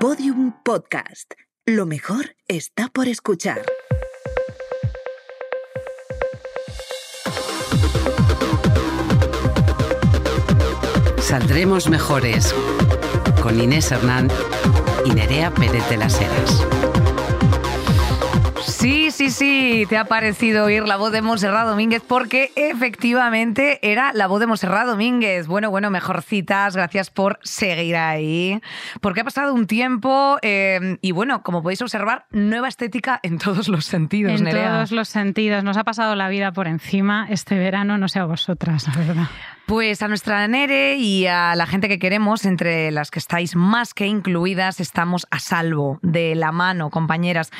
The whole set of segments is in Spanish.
Podium Podcast. Lo mejor está por escuchar. Saldremos mejores con Inés Hernán y Nerea Pérez de las Heras. Sí, sí, te ha parecido oír la voz de Monserrat Domínguez porque efectivamente era la voz de Monserrat Domínguez. Bueno, bueno, mejorcitas, gracias por seguir ahí. Porque ha pasado un tiempo eh, y bueno, como podéis observar, nueva estética en todos los sentidos, En Nerea. todos los sentidos. Nos ha pasado la vida por encima este verano, no sé a vosotras, la verdad. Pues a nuestra Nere y a la gente que queremos, entre las que estáis más que incluidas, estamos a salvo de la mano, compañeras.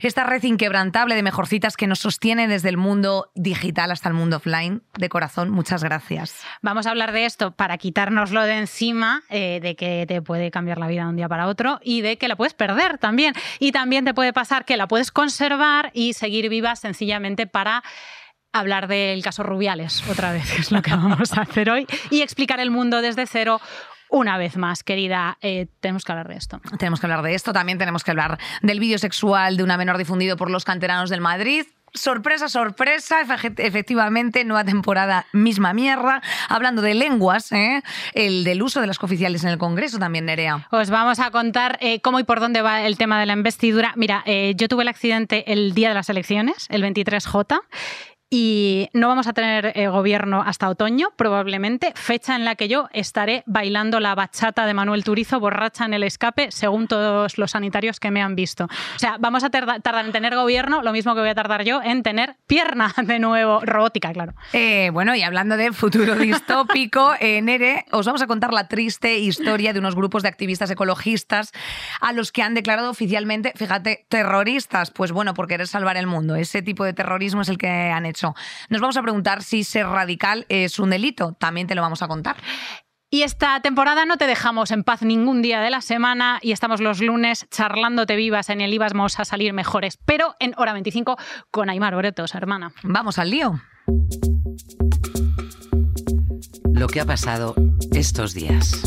Esta red inquebrantable de mejorcitas que nos sostiene desde el mundo digital hasta el mundo offline. De corazón, muchas gracias. Vamos a hablar de esto para quitárnoslo de encima, eh, de que te puede cambiar la vida de un día para otro y de que la puedes perder también. Y también te puede pasar que la puedes conservar y seguir viva sencillamente para hablar del caso Rubiales otra vez, que es lo que vamos a hacer hoy, y explicar el mundo desde cero. Una vez más, querida, eh, tenemos que hablar de esto. Tenemos que hablar de esto, también tenemos que hablar del vídeo sexual de una menor difundido por los canteranos del Madrid. Sorpresa, sorpresa, efe- efectivamente, nueva temporada, misma mierda. Hablando de lenguas, ¿eh? el del uso de las cooficiales en el Congreso también, Nerea. Os vamos a contar eh, cómo y por dónde va el tema de la investidura. Mira, eh, yo tuve el accidente el día de las elecciones, el 23J. Y no vamos a tener eh, gobierno hasta otoño, probablemente, fecha en la que yo estaré bailando la bachata de Manuel Turizo borracha en el escape, según todos los sanitarios que me han visto. O sea, vamos a tarda- tardar en tener gobierno, lo mismo que voy a tardar yo en tener pierna de nuevo, robótica, claro. Eh, bueno, y hablando de futuro distópico, eh, Nere, os vamos a contar la triste historia de unos grupos de activistas ecologistas a los que han declarado oficialmente, fíjate, terroristas. Pues bueno, por querer salvar el mundo. Ese tipo de terrorismo es el que han hecho. Nos vamos a preguntar si ser radical es un delito. También te lo vamos a contar. Y esta temporada no te dejamos en paz ningún día de la semana y estamos los lunes charlándote vivas en el IVAS vamos a salir mejores, pero en hora 25 con Aymar Bretos, hermana. Vamos al lío. Lo que ha pasado estos días.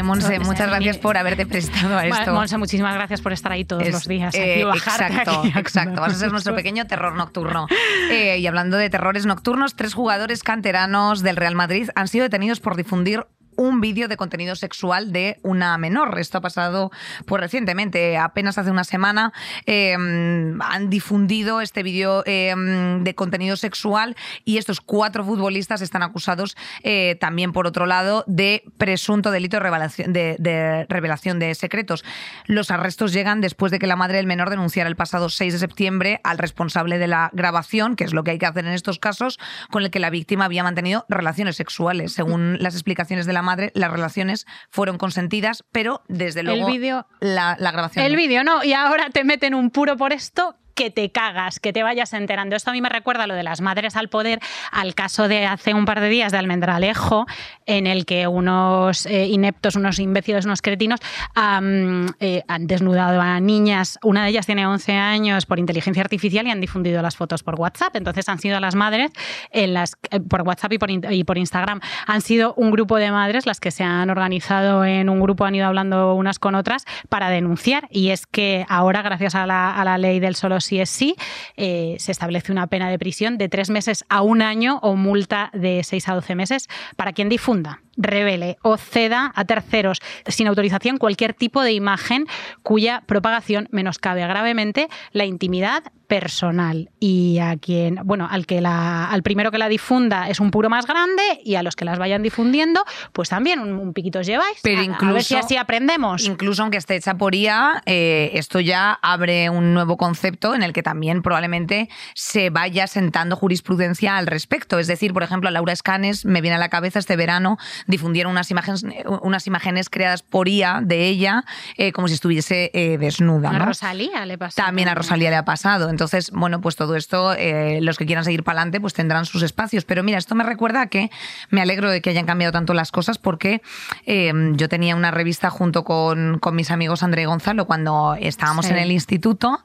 Eh, Monse, muchas eh, gracias mire- por haberte prestado a esto. Monse, muchísimas gracias por estar ahí todos Es- los días. eh, aquí, bajarte exacto, aquí exacto. Vas a ser nuestro pequeño terror nocturno. Eh, y hablando de terrores nocturnos, tres jugadores canteranos del Real Madrid han sido detenidos por difundir un vídeo de contenido sexual de una menor. Esto ha pasado pues recientemente, apenas hace una semana. eh, han difundido este vídeo eh, de contenido sexual y estos cuatro futbolistas están acusados eh, también, por otro lado, de presunto delito de revelación de, de revelación de secretos. Los arrestos llegan después de que la madre del menor denunciara el pasado 6 de septiembre al responsable de la grabación, que es lo que hay que hacer en estos casos, con el que la víctima había mantenido relaciones sexuales. Según las explicaciones de la madre, las relaciones fueron consentidas, pero desde luego vídeo- la, la grabación. El no. vídeo no, y ahora te meten un puro por esto que te cagas, que te vayas enterando. Esto a mí me recuerda lo de las madres al poder, al caso de hace un par de días de Almendralejo, en el que unos eh, ineptos, unos imbéciles, unos cretinos eh, han desnudado a niñas. Una de ellas tiene 11 años por inteligencia artificial y han difundido las fotos por WhatsApp. Entonces han sido las madres las, eh, por WhatsApp y por, Instagram. Han sido un grupo de madres las que se han organizado en un grupo, han ido hablando unas con otras para denunciar. Y es que ahora, gracias a la, ley del solo sí es sí, eh, se establece una pena de prisión de tres meses a un año o multa de seis a doce meses para quien difunda, revele o ceda a terceros sin autorización cualquier tipo de imagen cuya propagación menoscabe gravemente la intimidad personal y a quien, bueno, al que la, al primero que la difunda es un puro más grande y a los que las vayan difundiendo, pues también un, un piquito os lleváis. Pero A- a, ver si incluso- así aprendemos. Incluso aunque esté hecha por IA, eh, esto ya abre un nuevo concepto en el que también probablemente se vaya sentando jurisprudencia al respecto. Es decir, por ejemplo, Laura Escanes, me viene a la cabeza este verano, difundieron unas imágenes, unas imágenes creadas por IA de ella eh, como si estuviese eh, desnuda. A ¿no? Rosalía le pasó. También a Rosalía le ha pasado. Entonces, bueno, pues todo esto, eh, los que quieran seguir para adelante, pues tendrán sus espacios. Pero mira, esto me recuerda a que me alegro de que hayan cambiado tanto las cosas porque eh, yo tenía una revista junto con, con mis amigos André y Gonzalo cuando estábamos Sí. en el instituto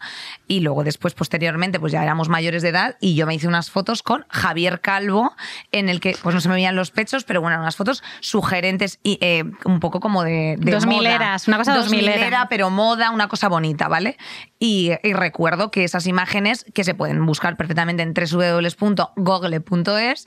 y luego después, posteriormente, pues ya éramos mayores de edad y yo me hice unas fotos con Javier Calvo en el que, pues no se me veían los pechos, pero bueno, eran unas fotos sugerentes y eh, un poco como de, de 2000 moda. eras, una cosa 2000 era. pero moda, una cosa bonita, ¿vale? Y, y recuerdo que esas imágenes que se pueden buscar perfectamente en www.google.es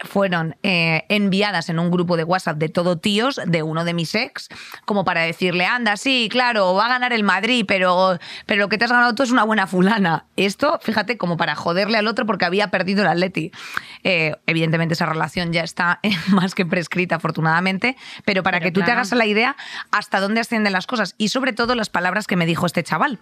fueron eh, enviadas en un grupo de WhatsApp de todo tíos de uno de mis ex, como para decirle, anda, sí, claro, va a ganar el Madrid, pero, pero lo que te has ganado tú es una buena fulana. Esto, fíjate, como para joderle al otro porque había perdido el Atleti. Eh, evidentemente esa relación ya está más que prescrita, afortunadamente, pero para Pero que tú te hagas la idea hasta dónde ascienden las cosas y sobre todo las palabras que me dijo este chaval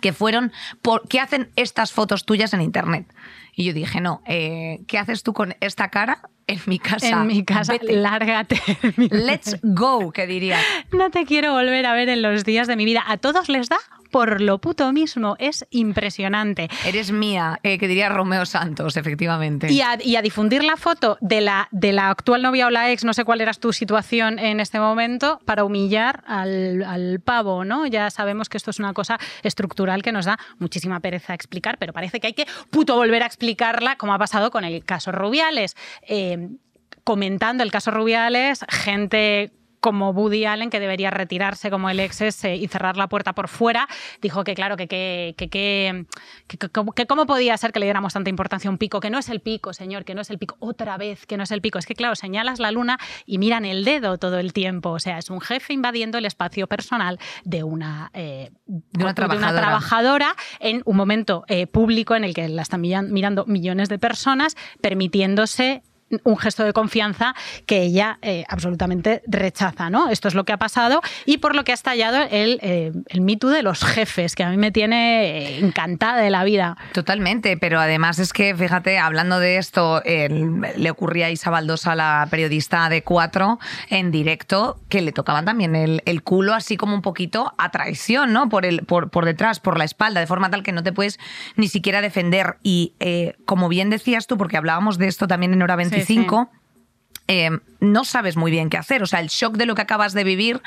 que fueron, por, ¿qué hacen estas fotos tuyas en internet? Y yo dije, no, eh, ¿qué haces tú con esta cara en mi casa? En mi casa, Vete. lárgate. Let's go, que diría. No te quiero volver a ver en los días de mi vida. A todos les da por lo puto mismo. Es impresionante. Eres mía, eh, que diría Romeo Santos, efectivamente. Y a, y a difundir la foto de la, de la actual novia o la ex, no sé cuál era tu situación en este momento, para humillar al, al pavo, ¿no? Ya sabemos que esto es una cosa estructural que nos da muchísima pereza explicar, pero parece que hay que puto volver a explicarla, como ha pasado con el caso Rubiales. Eh, comentando el caso Rubiales, gente como Woody Allen, que debería retirarse como el ex y cerrar la puerta por fuera, dijo que claro, que, que, que, que, cómo podía ser que le diéramos tanta importancia a un pico, que no es el pico, señor, que no es el pico, otra vez, que no es el pico. Es que claro, señalas la luna y miran el dedo todo el tiempo. O sea, es un jefe invadiendo el espacio personal de una, eh, De una trabajadora. trabajadora en un momento eh, público en el que la están mirando millones de personas, permitiéndose un gesto de confianza que ella eh, absolutamente rechaza, ¿no? Esto es lo que ha pasado y por lo que ha estallado el, eh, el Me Too de los jefes, que a mí me tiene eh, encantada de la vida. Totalmente, pero además es que, fíjate, hablando de esto, le ocurría a Isa Baldosa, la periodista de Cuatro, en directo, que le tocaban también el, el culo así como un poquito a traición, ¿no? Por, el, por, por detrás, por la espalda, de forma tal que no te puedes ni siquiera defender. Y eh, como bien decías tú, porque hablábamos de esto también en Hora 25, eh, no sabes muy bien qué hacer. O sea, el shock de lo que acabas de vivir,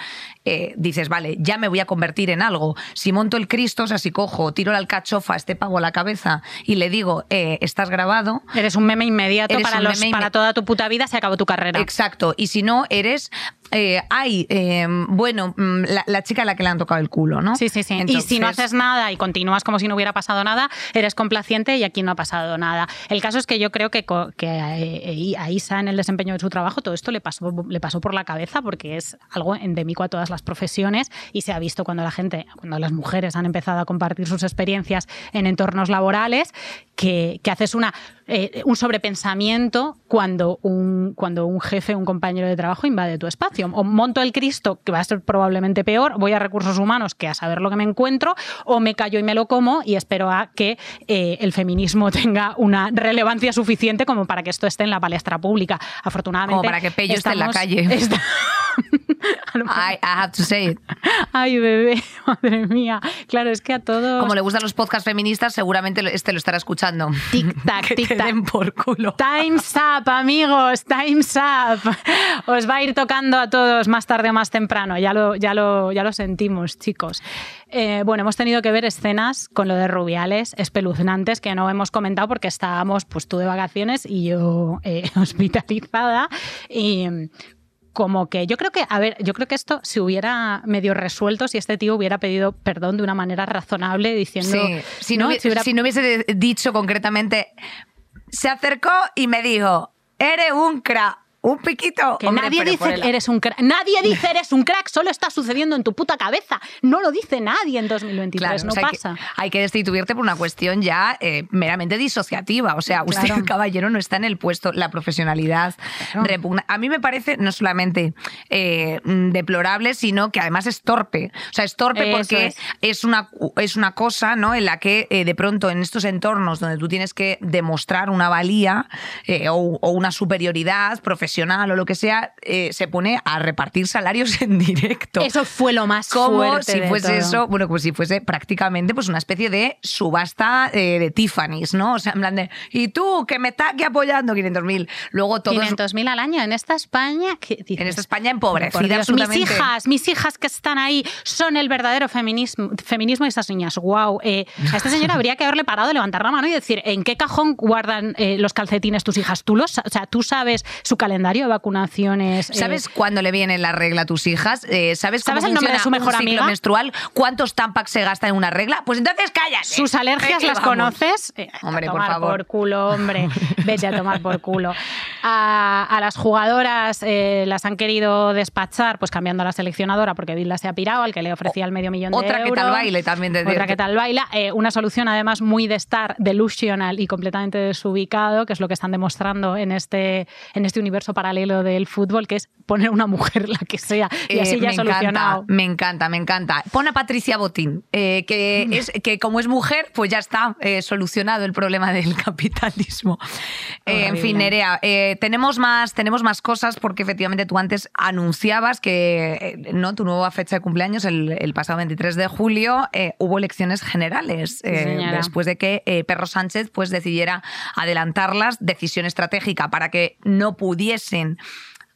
eh, dices, vale, ya me voy a convertir en algo. Si monto el Cristo, o sea, si cojo, tiro la alcachofa este pavo a la cabeza y le digo, eh, estás grabado. Eres un meme inmediato para, un los, meme para toda tu puta vida, se acabó tu carrera. Exacto. Y si no, eres. Eh, ay, eh, bueno, mm, la, la chica a la que le han tocado el culo, ¿no? Sí, sí, sí. y si no haces nada y continúas como si no hubiera pasado nada, eres complaciente y aquí no ha pasado nada. El caso es que yo creo que, que eh, a Isa en el desempeño de su trabajo todo esto le pasó, le pasó por la cabeza porque es algo endémico a todas las profesiones y se ha visto cuando la gente, cuando las mujeres han empezado a compartir sus experiencias en entornos laborales, que, que haces una, eh, un sobrepensamiento cuando un, cuando un jefe, un compañero de trabajo invade tu espacio. O monto el Cristo, que va a ser probablemente peor, voy a recursos humanos, que a saber lo que me encuentro, o me callo y me lo como y espero a que eh, el feminismo tenga una relevancia suficiente como para que esto esté en la palestra pública. Afortunadamente. Como para que Pello esté en la calle. está- I, I have to say it. Ay, bebé, madre mía. Claro, es que a todos. Como le gustan los podcasts feministas, seguramente este lo estará escuchando. Tic-tac, tic-tac. por culo. Time's up, amigos, time's up. Os va a ir tocando a todos más tarde o más temprano, ya lo, ya lo, ya lo sentimos, chicos. Eh, bueno, hemos tenido que ver escenas con lo de Rubiales espeluznantes que no hemos comentado porque estábamos pues tú de vacaciones y yo eh, hospitalizada. Y como que yo creo que, a ver, yo creo que esto se hubiera medio resuelto si este tío hubiera pedido perdón de una manera razonable diciendo... Sí, si no, Si hubiera- si no hubiese dicho concretamente, se acercó y me dijo, eres un cra, un piquito. Que Hombre, nadie pero dice el- eres un crack. Nadie dice eres un crack, solo está sucediendo en tu puta cabeza. No lo dice nadie en 2023, Claro, no o sea, hay que- pasa. Hay, que, destituirte por una cuestión ya eh, meramente disociativa. O sea, usted, Claro. caballero, no está en el puesto, la profesionalidad Claro. repugna. A mí me parece no solamente eh, deplorable, sino que además es torpe. O sea, es torpe Eso porque es. es. una, es una cosa ¿no? en la que eh, de pronto en estos entornos donde tú tienes que demostrar una valía eh, o, o una superioridad profesional o lo que sea, eh, se pone a repartir salarios en directo Eso fue lo más como fuerte si de fuese todo. eso, bueno, como si fuese prácticamente pues una especie de subasta eh, de Tiffany's, ¿no? O sea, en plan de, y tú, que me estás aquí apoyando 500.000. Luego todos... 500.000 al año en esta España. ¿qué dices? En esta España empobrecida absolutamente. Mis hijas, mis hijas que están ahí son el verdadero feminismo, feminismo de estas niñas. Wow. a esta señora habría que haberle parado, levantar la mano y decir, ¿en qué cajón guardan eh, los calcetines tus hijas? ¿Tú los, o sea, tú sabes su calendario calendario de vacunaciones. eh, ¿Sabes cuándo le viene la regla a tus hijas? Eh, ¿Sabes cómo ¿Sabes el nombre de su mejor amiga? menstrual? ¿Cuántos tampax se gasta en una regla? Pues entonces cállate. ¿Sus alergias Eh, las vamos. conoces? Eh, Hombre, a por tomar favor. por culo, hombre. Vete a tomar por culo. A, a las jugadoras las han querido despachar, pues cambiando a la seleccionadora, porque Vilda se ha pirado, al que le ofrecía el medio millón de Otra euros. que tal baile también te Otra que tal baila. Eh, una solución además muy de estar delusional y completamente desubicado, que es lo que están demostrando en este, en este universo paralelo del fútbol, que es poner una mujer la que sea. Y Eh, así ya me solucionado. Encanta, me encanta, me encanta. Pon a Patricia Botín, eh, Mm. que, es, que como es mujer, pues ya está eh, solucionado el problema del capitalismo. En fin, Nerea, tenemos, más, tenemos más cosas porque efectivamente tú antes anunciabas que no tu nueva fecha de cumpleaños, el, el pasado 23 de julio, hubo elecciones generales. después de que Perro Sánchez pues, decidiera adelantarlas, decisión estratégica para que no sin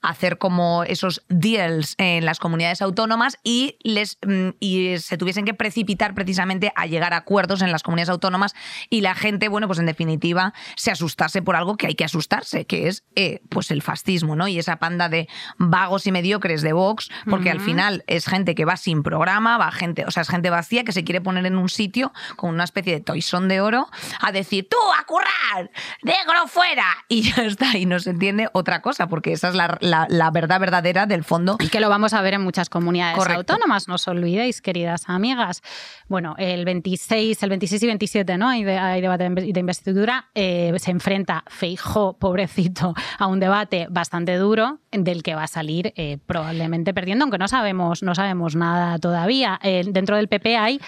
hacer como esos deals en las comunidades autónomas y les mm, y se tuviesen que precipitar precisamente a llegar a acuerdos en las comunidades autónomas y la gente bueno pues en definitiva se asustase por algo que hay que asustarse que es eh, pues el fascismo no y esa panda de vagos y mediocres de Vox porque al final es gente que va sin programa va gente o sea es gente vacía que se quiere poner en un sitio con una especie de toisón de oro a decir tú a currar negro fuera y ya está y no se entiende otra cosa porque esa es la, la- la verdad verdadera del fondo Y que lo vamos a ver en muchas comunidades Correcto. autónomas, no os olvidéis, queridas amigas. Bueno, el 26, el 26 y 27, ¿no? Hay, de- hay debate de de investidura. eh, se enfrenta Feijó, pobrecito, a un debate bastante duro del que va a salir eh, probablemente perdiendo, aunque no sabemos, no sabemos nada todavía. Eh, dentro del PP hay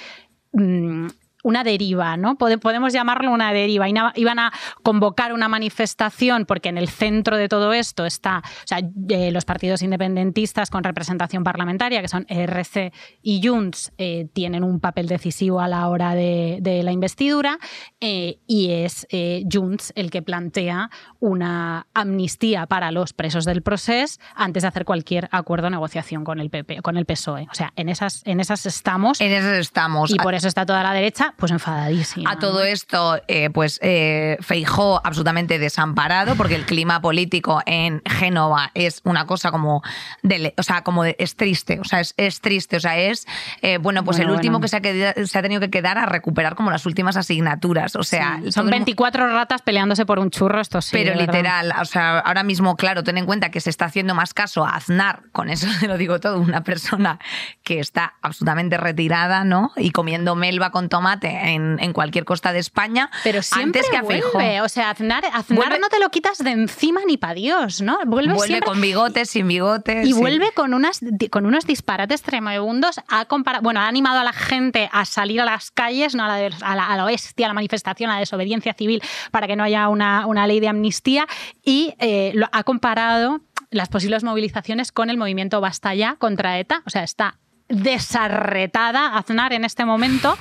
mm, una deriva, ¿no? Pode- Podemos llamarlo una deriva. Iban a convocar una manifestación porque en el centro de todo esto está o sea, eh, los partidos independentistas con representación parlamentaria, que son RC y Junts, eh, tienen un papel decisivo a la hora de, de la investidura eh, y es Junts el que plantea una amnistía para los presos del proceso antes de hacer cualquier acuerdo o negociación con el PP, con el PSOE. O sea, en esas, en esas estamos. en eso estamos Y por eso está toda la derecha pues enfadadísima. A todo esto, eh, pues eh, Feijó absolutamente desamparado, porque el clima político en Génova es una cosa como, de, o sea, como de- es triste, o sea, es, es triste, o sea, es, eh, bueno, pues Bueno, el último bueno. que se ha, quedado- se ha tenido que quedar a recuperar como las últimas asignaturas, o sea, Sí, Son el mu- 24 ratas peleándose por un churro, esto sí. pero verdad. literal, o sea, ahora mismo, claro, ten en cuenta que se está haciendo más caso a Aznar, con eso te lo digo todo, una persona que está absolutamente retirada, ¿no? Y comiendo melva con tomate en, en cualquier costa de España, Pero siempre antes que a Feijó. vuelve. O sea, Aznar, Aznar Vuelve- no te lo quitas de encima ni para Dios, ¿no? Vuelve, Vuelve siempre- con bigotes, sin bigotes. Y sí. vuelve con, unas, con unos disparates tremendos. Ha compara- bueno, ha animado a la gente a salir a las calles, ¿no? a, la, de- a la, a la bestia, a la manifestación, a la desobediencia civil, para que no haya una, una ley de amnistía. Y eh, lo, ha comparado las posibles movilizaciones con el movimiento Basta Ya contra ETA. O sea, está desarretada Aznar en este momento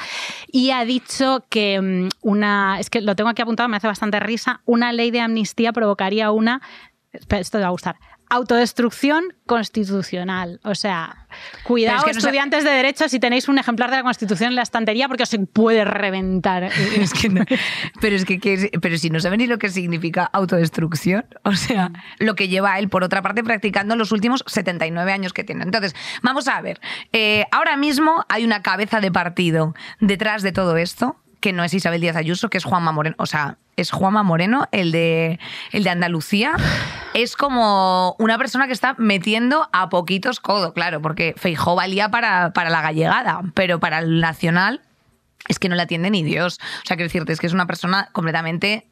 y ha dicho que mm, una, es que lo tengo aquí apuntado, me hace bastante risa, una ley de amnistía provocaría una, esto te va a gustar, autodestrucción constitucional. O sea, cuidado Pero es que no se- estudiantes de derecho si tenéis un ejemplar de la Constitución en la estantería porque os puede reventar. Es que no- pero es que, que- pero si no sabe ni lo que significa autodestrucción, o sea, lo que lleva él por otra parte practicando los últimos 79 años que tiene. Entonces, vamos a ver, eh, ahora mismo hay una cabeza de partido detrás de todo esto que no es Isabel Díaz Ayuso, que es Juanma Moreno, o sea, es Juanma Moreno, el de, el de Andalucía, es como una persona que está metiendo a poquitos codo, claro, porque Feijó valía para, para la gallegada, pero para el nacional es que no la atiende ni Dios. O sea, quiero decirte, es que es una persona completamente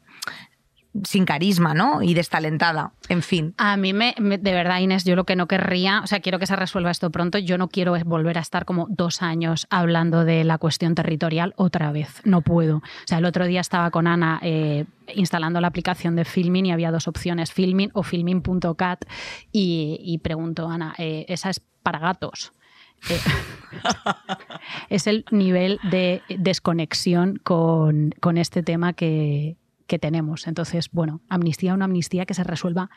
sin carisma, ¿no? Y destalentada. En fin. A mí, me, me- de verdad, Inés, yo lo que no querría, o sea, quiero que se resuelva esto pronto. Yo no quiero volver a estar como dos años hablando de la cuestión territorial otra vez. No puedo. O sea, el otro día estaba con Ana eh, instalando la aplicación de Filmin y había dos opciones, Filmin o Filmin.cat. Y, y pregunto, Ana, eh, ¿esa es para gatos? Eh, es el nivel de desconexión con, con este tema que, que tenemos. Entonces, bueno, amnistía no amnistía que se resuelva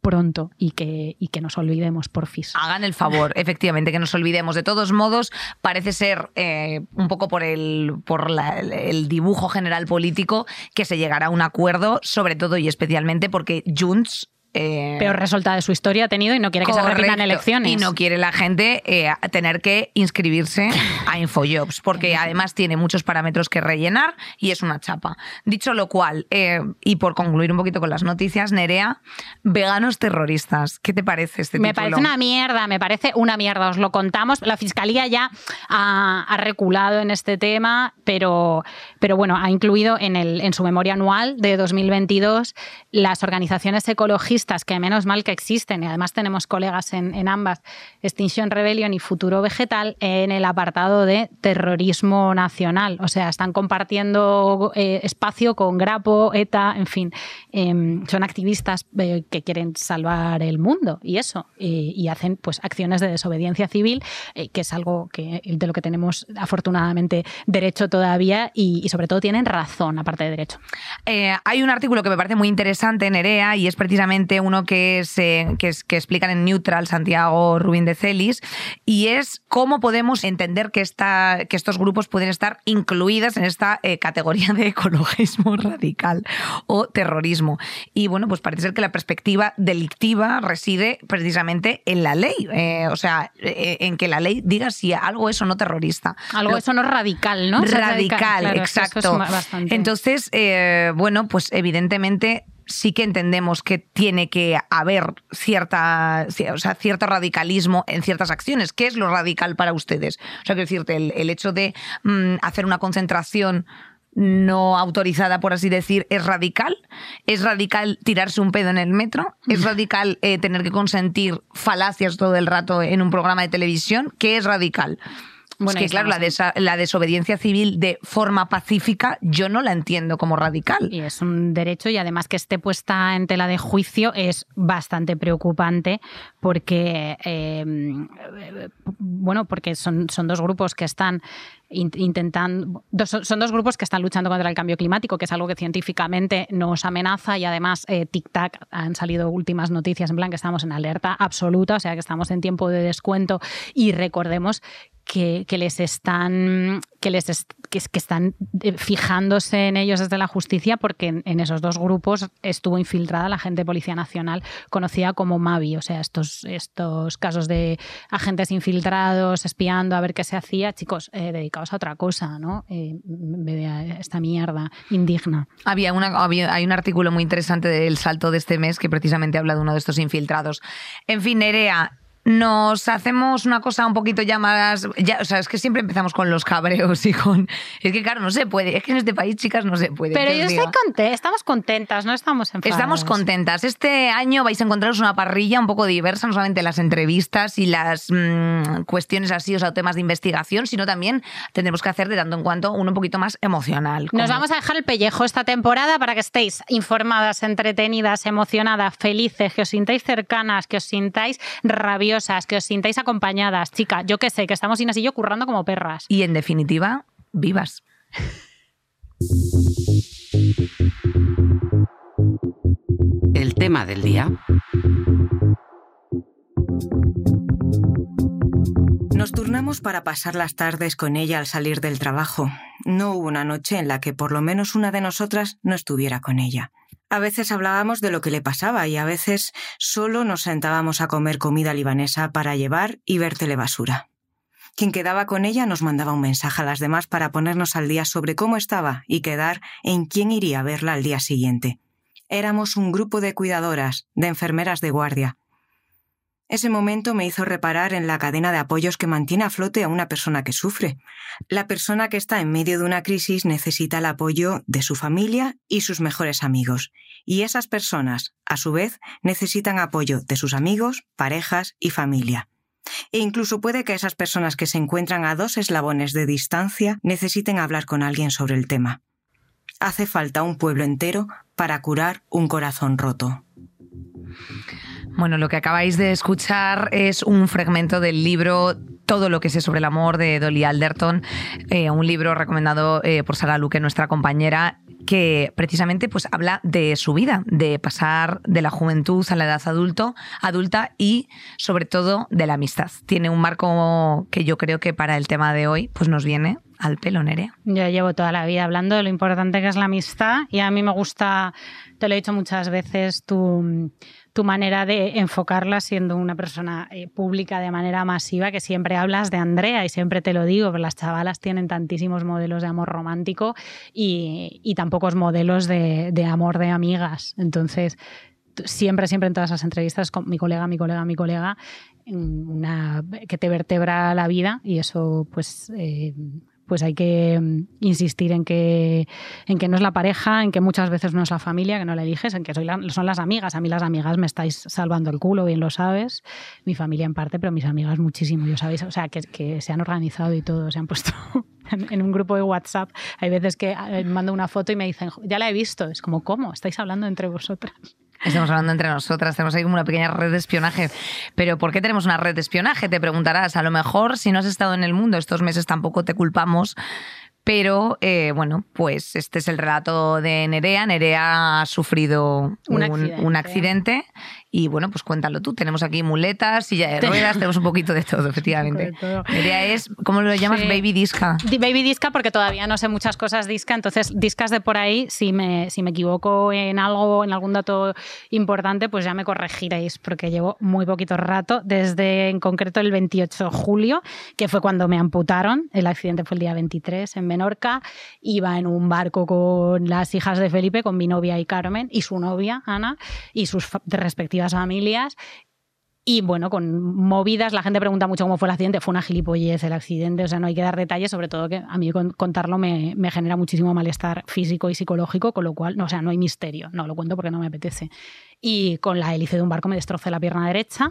pronto y que, y que nos olvidemos, porfis. Hagan el favor, efectivamente, que nos olvidemos. De todos modos, parece ser eh, un poco por, el, por la- el dibujo general político que se llegará a un acuerdo, sobre todo y especialmente porque Junts eh, Peor resultado de su historia ha tenido y no quiere que se repitan Correcto. elecciones. Y no quiere la gente eh, tener que inscribirse a Infojobs, porque además tiene muchos parámetros que rellenar y es una chapa. Dicho lo cual, eh, y por concluir un poquito con las noticias, Nerea, veganos terroristas. ¿Qué te parece este Me título? parece una mierda, me parece una mierda, os lo contamos. La Fiscalía ya ha, ha reculado en este tema, pero, pero bueno, ha incluido en, el, en su memoria anual de 2022 las organizaciones ecologistas, que menos mal que existen, y además tenemos colegas en, en ambas, Extinction Rebellion y Futuro Vegetal, en el apartado de terrorismo nacional. O sea, están compartiendo eh, espacio con Grapo, ETA, en fin, em, son activistas eh, que quieren salvar el mundo y eso, y hacen pues acciones de desobediencia civil, eh, que es algo que, de lo que tenemos afortunadamente derecho todavía y, sobre todo tienen razón, aparte de derecho. Hay un artículo que me parece muy interesante, Nerea, y es precisamente uno que, es, eh, que, es- que explican en Neutral Santiago Rubín de Celis, y es cómo podemos entender que, esta, que estos grupos pueden estar incluidas en esta eh, categoría de ecologismo radical o terrorismo. Y bueno, pues parece ser que la perspectiva delictiva reside precisamente en la ley, eh, o sea, en que la ley diga si algo es o no terrorista. Algo Lo- eso no es radical, ¿no? O sea, Radical, claro, es exacto. Entonces, bueno, pues evidentemente sí que entendemos que tiene que haber cierta, ci- o sea, cierto radicalismo en ciertas acciones. ¿Qué es lo radical para ustedes? O sea, quiero decirte, el, el hecho de mm, hacer una concentración no autorizada, por así decir, es radical. Es radical tirarse un pedo en el metro. Es radical eh, tener que consentir falacias todo el rato en un programa de televisión. ¿Qué es radical? Bueno, es que, claro, la, estamos desa- la desobediencia civil de forma pacífica yo no la entiendo como radical. Y es un derecho y además que esté puesta en tela de juicio es bastante preocupante porque, eh, bueno, porque son, son dos grupos que están in- intentando, son dos grupos que están luchando contra el cambio climático, que es algo que científicamente nos amenaza y además eh, tic-tac han salido últimas noticias en plan que estamos en alerta absoluta, o sea que estamos en tiempo de descuento y recordemos que, les están que les que, es- que están eh, fijándose en ellos desde la justicia porque en, esos dos grupos estuvo infiltrada la gente de Policía Nacional conocida como Mavi, o sea, estos, estos casos de agentes infiltrados espiando a ver qué se hacía, chicos, eh, dedicados a otra cosa, ¿no? Eh, esta mierda indigna. Había una, había- hay un artículo muy interesante del salto de este mes que precisamente habla de uno de estos infiltrados. En fin, Nerea, nos hacemos una cosa un poquito ya más. Ya, o sea, es que siempre empezamos con los cabreos y con. Es que, claro, no se puede. Es que en este país, chicas, no se puede. Pero yo estoy diga. contentas, estamos contentas, no estamos enfadadas. Estamos contentas. Este año vais a encontraros una parrilla un poco diversa, no solamente las entrevistas y las mm, cuestiones así, o sea, temas de investigación, sino también tendremos que hacer de tanto en cuanto uno un poquito más emocional. Nos vamos a dejar el pellejo esta temporada para que estéis informadas, entretenidas, emocionadas, felices, que os sintáis cercanas, que os sintáis rabiosas, que os sintáis acompañadas. Chica, yo qué sé, que estamos Inés y yo currando como perras. Y en definitiva, vivas. El tema del día. Nos turnamos para pasar las tardes con ella al salir del trabajo. No hubo una noche en la que por lo menos una de nosotras no estuviera con ella. A veces hablábamos de lo que le pasaba y a veces solo nos sentábamos a comer comida libanesa para llevar y ver telebasura. Quien quedaba con ella nos mandaba un mensaje a las demás para ponernos al día sobre cómo estaba y quedar en quién iría a verla al día siguiente. Éramos un grupo de cuidadoras, de enfermeras de guardia, ese momento me hizo reparar en la cadena de apoyos que mantiene a flote a una persona que sufre. La persona que está en medio de una crisis necesita el apoyo de su familia y sus mejores amigos. Y esas personas, a su vez, necesitan apoyo de sus amigos, parejas y familia. E incluso puede que esas personas que se encuentran a dos eslabones de distancia necesiten hablar con alguien sobre el tema. Hace falta un pueblo entero para curar un corazón roto. Bueno, lo que acabáis de escuchar es un fragmento del libro Todo lo que sé sobre el amor de Dolly Alderton, eh, un libro recomendado eh, por Sara Luque, nuestra compañera, que precisamente pues, habla de su vida, de pasar de la juventud a la edad adulto, adulta y sobre todo de la amistad. Tiene un marco que yo creo que para el tema de hoy pues, nos viene al pelo, Nerea? Yo llevo toda la vida hablando de lo importante que es la amistad y a mí me gusta, te lo he dicho muchas veces, tu, tu manera de enfocarla siendo una persona eh, pública de manera masiva, que siempre hablas de Andrea y siempre te lo digo, pero las chavalas tienen tantísimos modelos de amor romántico y, y tan pocos modelos de, de amor de amigas. Entonces, siempre, siempre en todas las entrevistas con mi colega, mi colega, mi colega, una, que te vertebra la vida y eso pues eh, pues hay que mm, insistir en que, en que no es la pareja, en que muchas veces no es la familia, que no la eliges, en que son las amigas. A mí las amigas me estáis salvando el culo, bien lo sabes. Mi familia en parte, pero mis amigas muchísimo, yo sabéis. O sea, que, que se han organizado y todo, se han puesto en, un grupo de WhatsApp. Hay veces que eh, mando una foto y me dicen, ya la he visto. Es como, ¿cómo? ¿Estáis hablando entre vosotras? Estamos hablando entre nosotras, tenemos ahí como una pequeña red de espionaje. Pero ¿por qué tenemos una red de espionaje? Te preguntarás. A lo mejor si no has estado en el mundo estos meses tampoco te culpamos. Pero eh, bueno, pues este es el relato de Nerea. Nerea ha sufrido un accidente y bueno, pues cuéntalo tú. Tenemos aquí muletas, silla de ruedas, tenemos un poquito de todo, efectivamente. La idea es, ¿cómo lo llamas? Baby disca. Baby disca porque todavía no sé muchas cosas disca, entonces discas de por ahí, si me, si me equivoco en algo, en algún dato importante, pues ya me corregiréis porque llevo muy poquito rato, desde en concreto el 28 de julio, que fue cuando me amputaron. El accidente fue el día 23 en Menorca. Iba en un barco con las hijas de Felipe, con mi novia y Carmen, y su novia, Ana, y sus respectivas familias. Y bueno, con movidas, la gente pregunta mucho cómo fue el accidente. Fue una gilipollez el accidente, o sea, no hay que dar detalles, sobre todo que a mí contarlo me, genera muchísimo malestar físico y psicológico, con lo cual, no, o sea, no hay misterio. No, lo cuento porque no me apetece. Y con la hélice de un barco me destrocé la pierna derecha.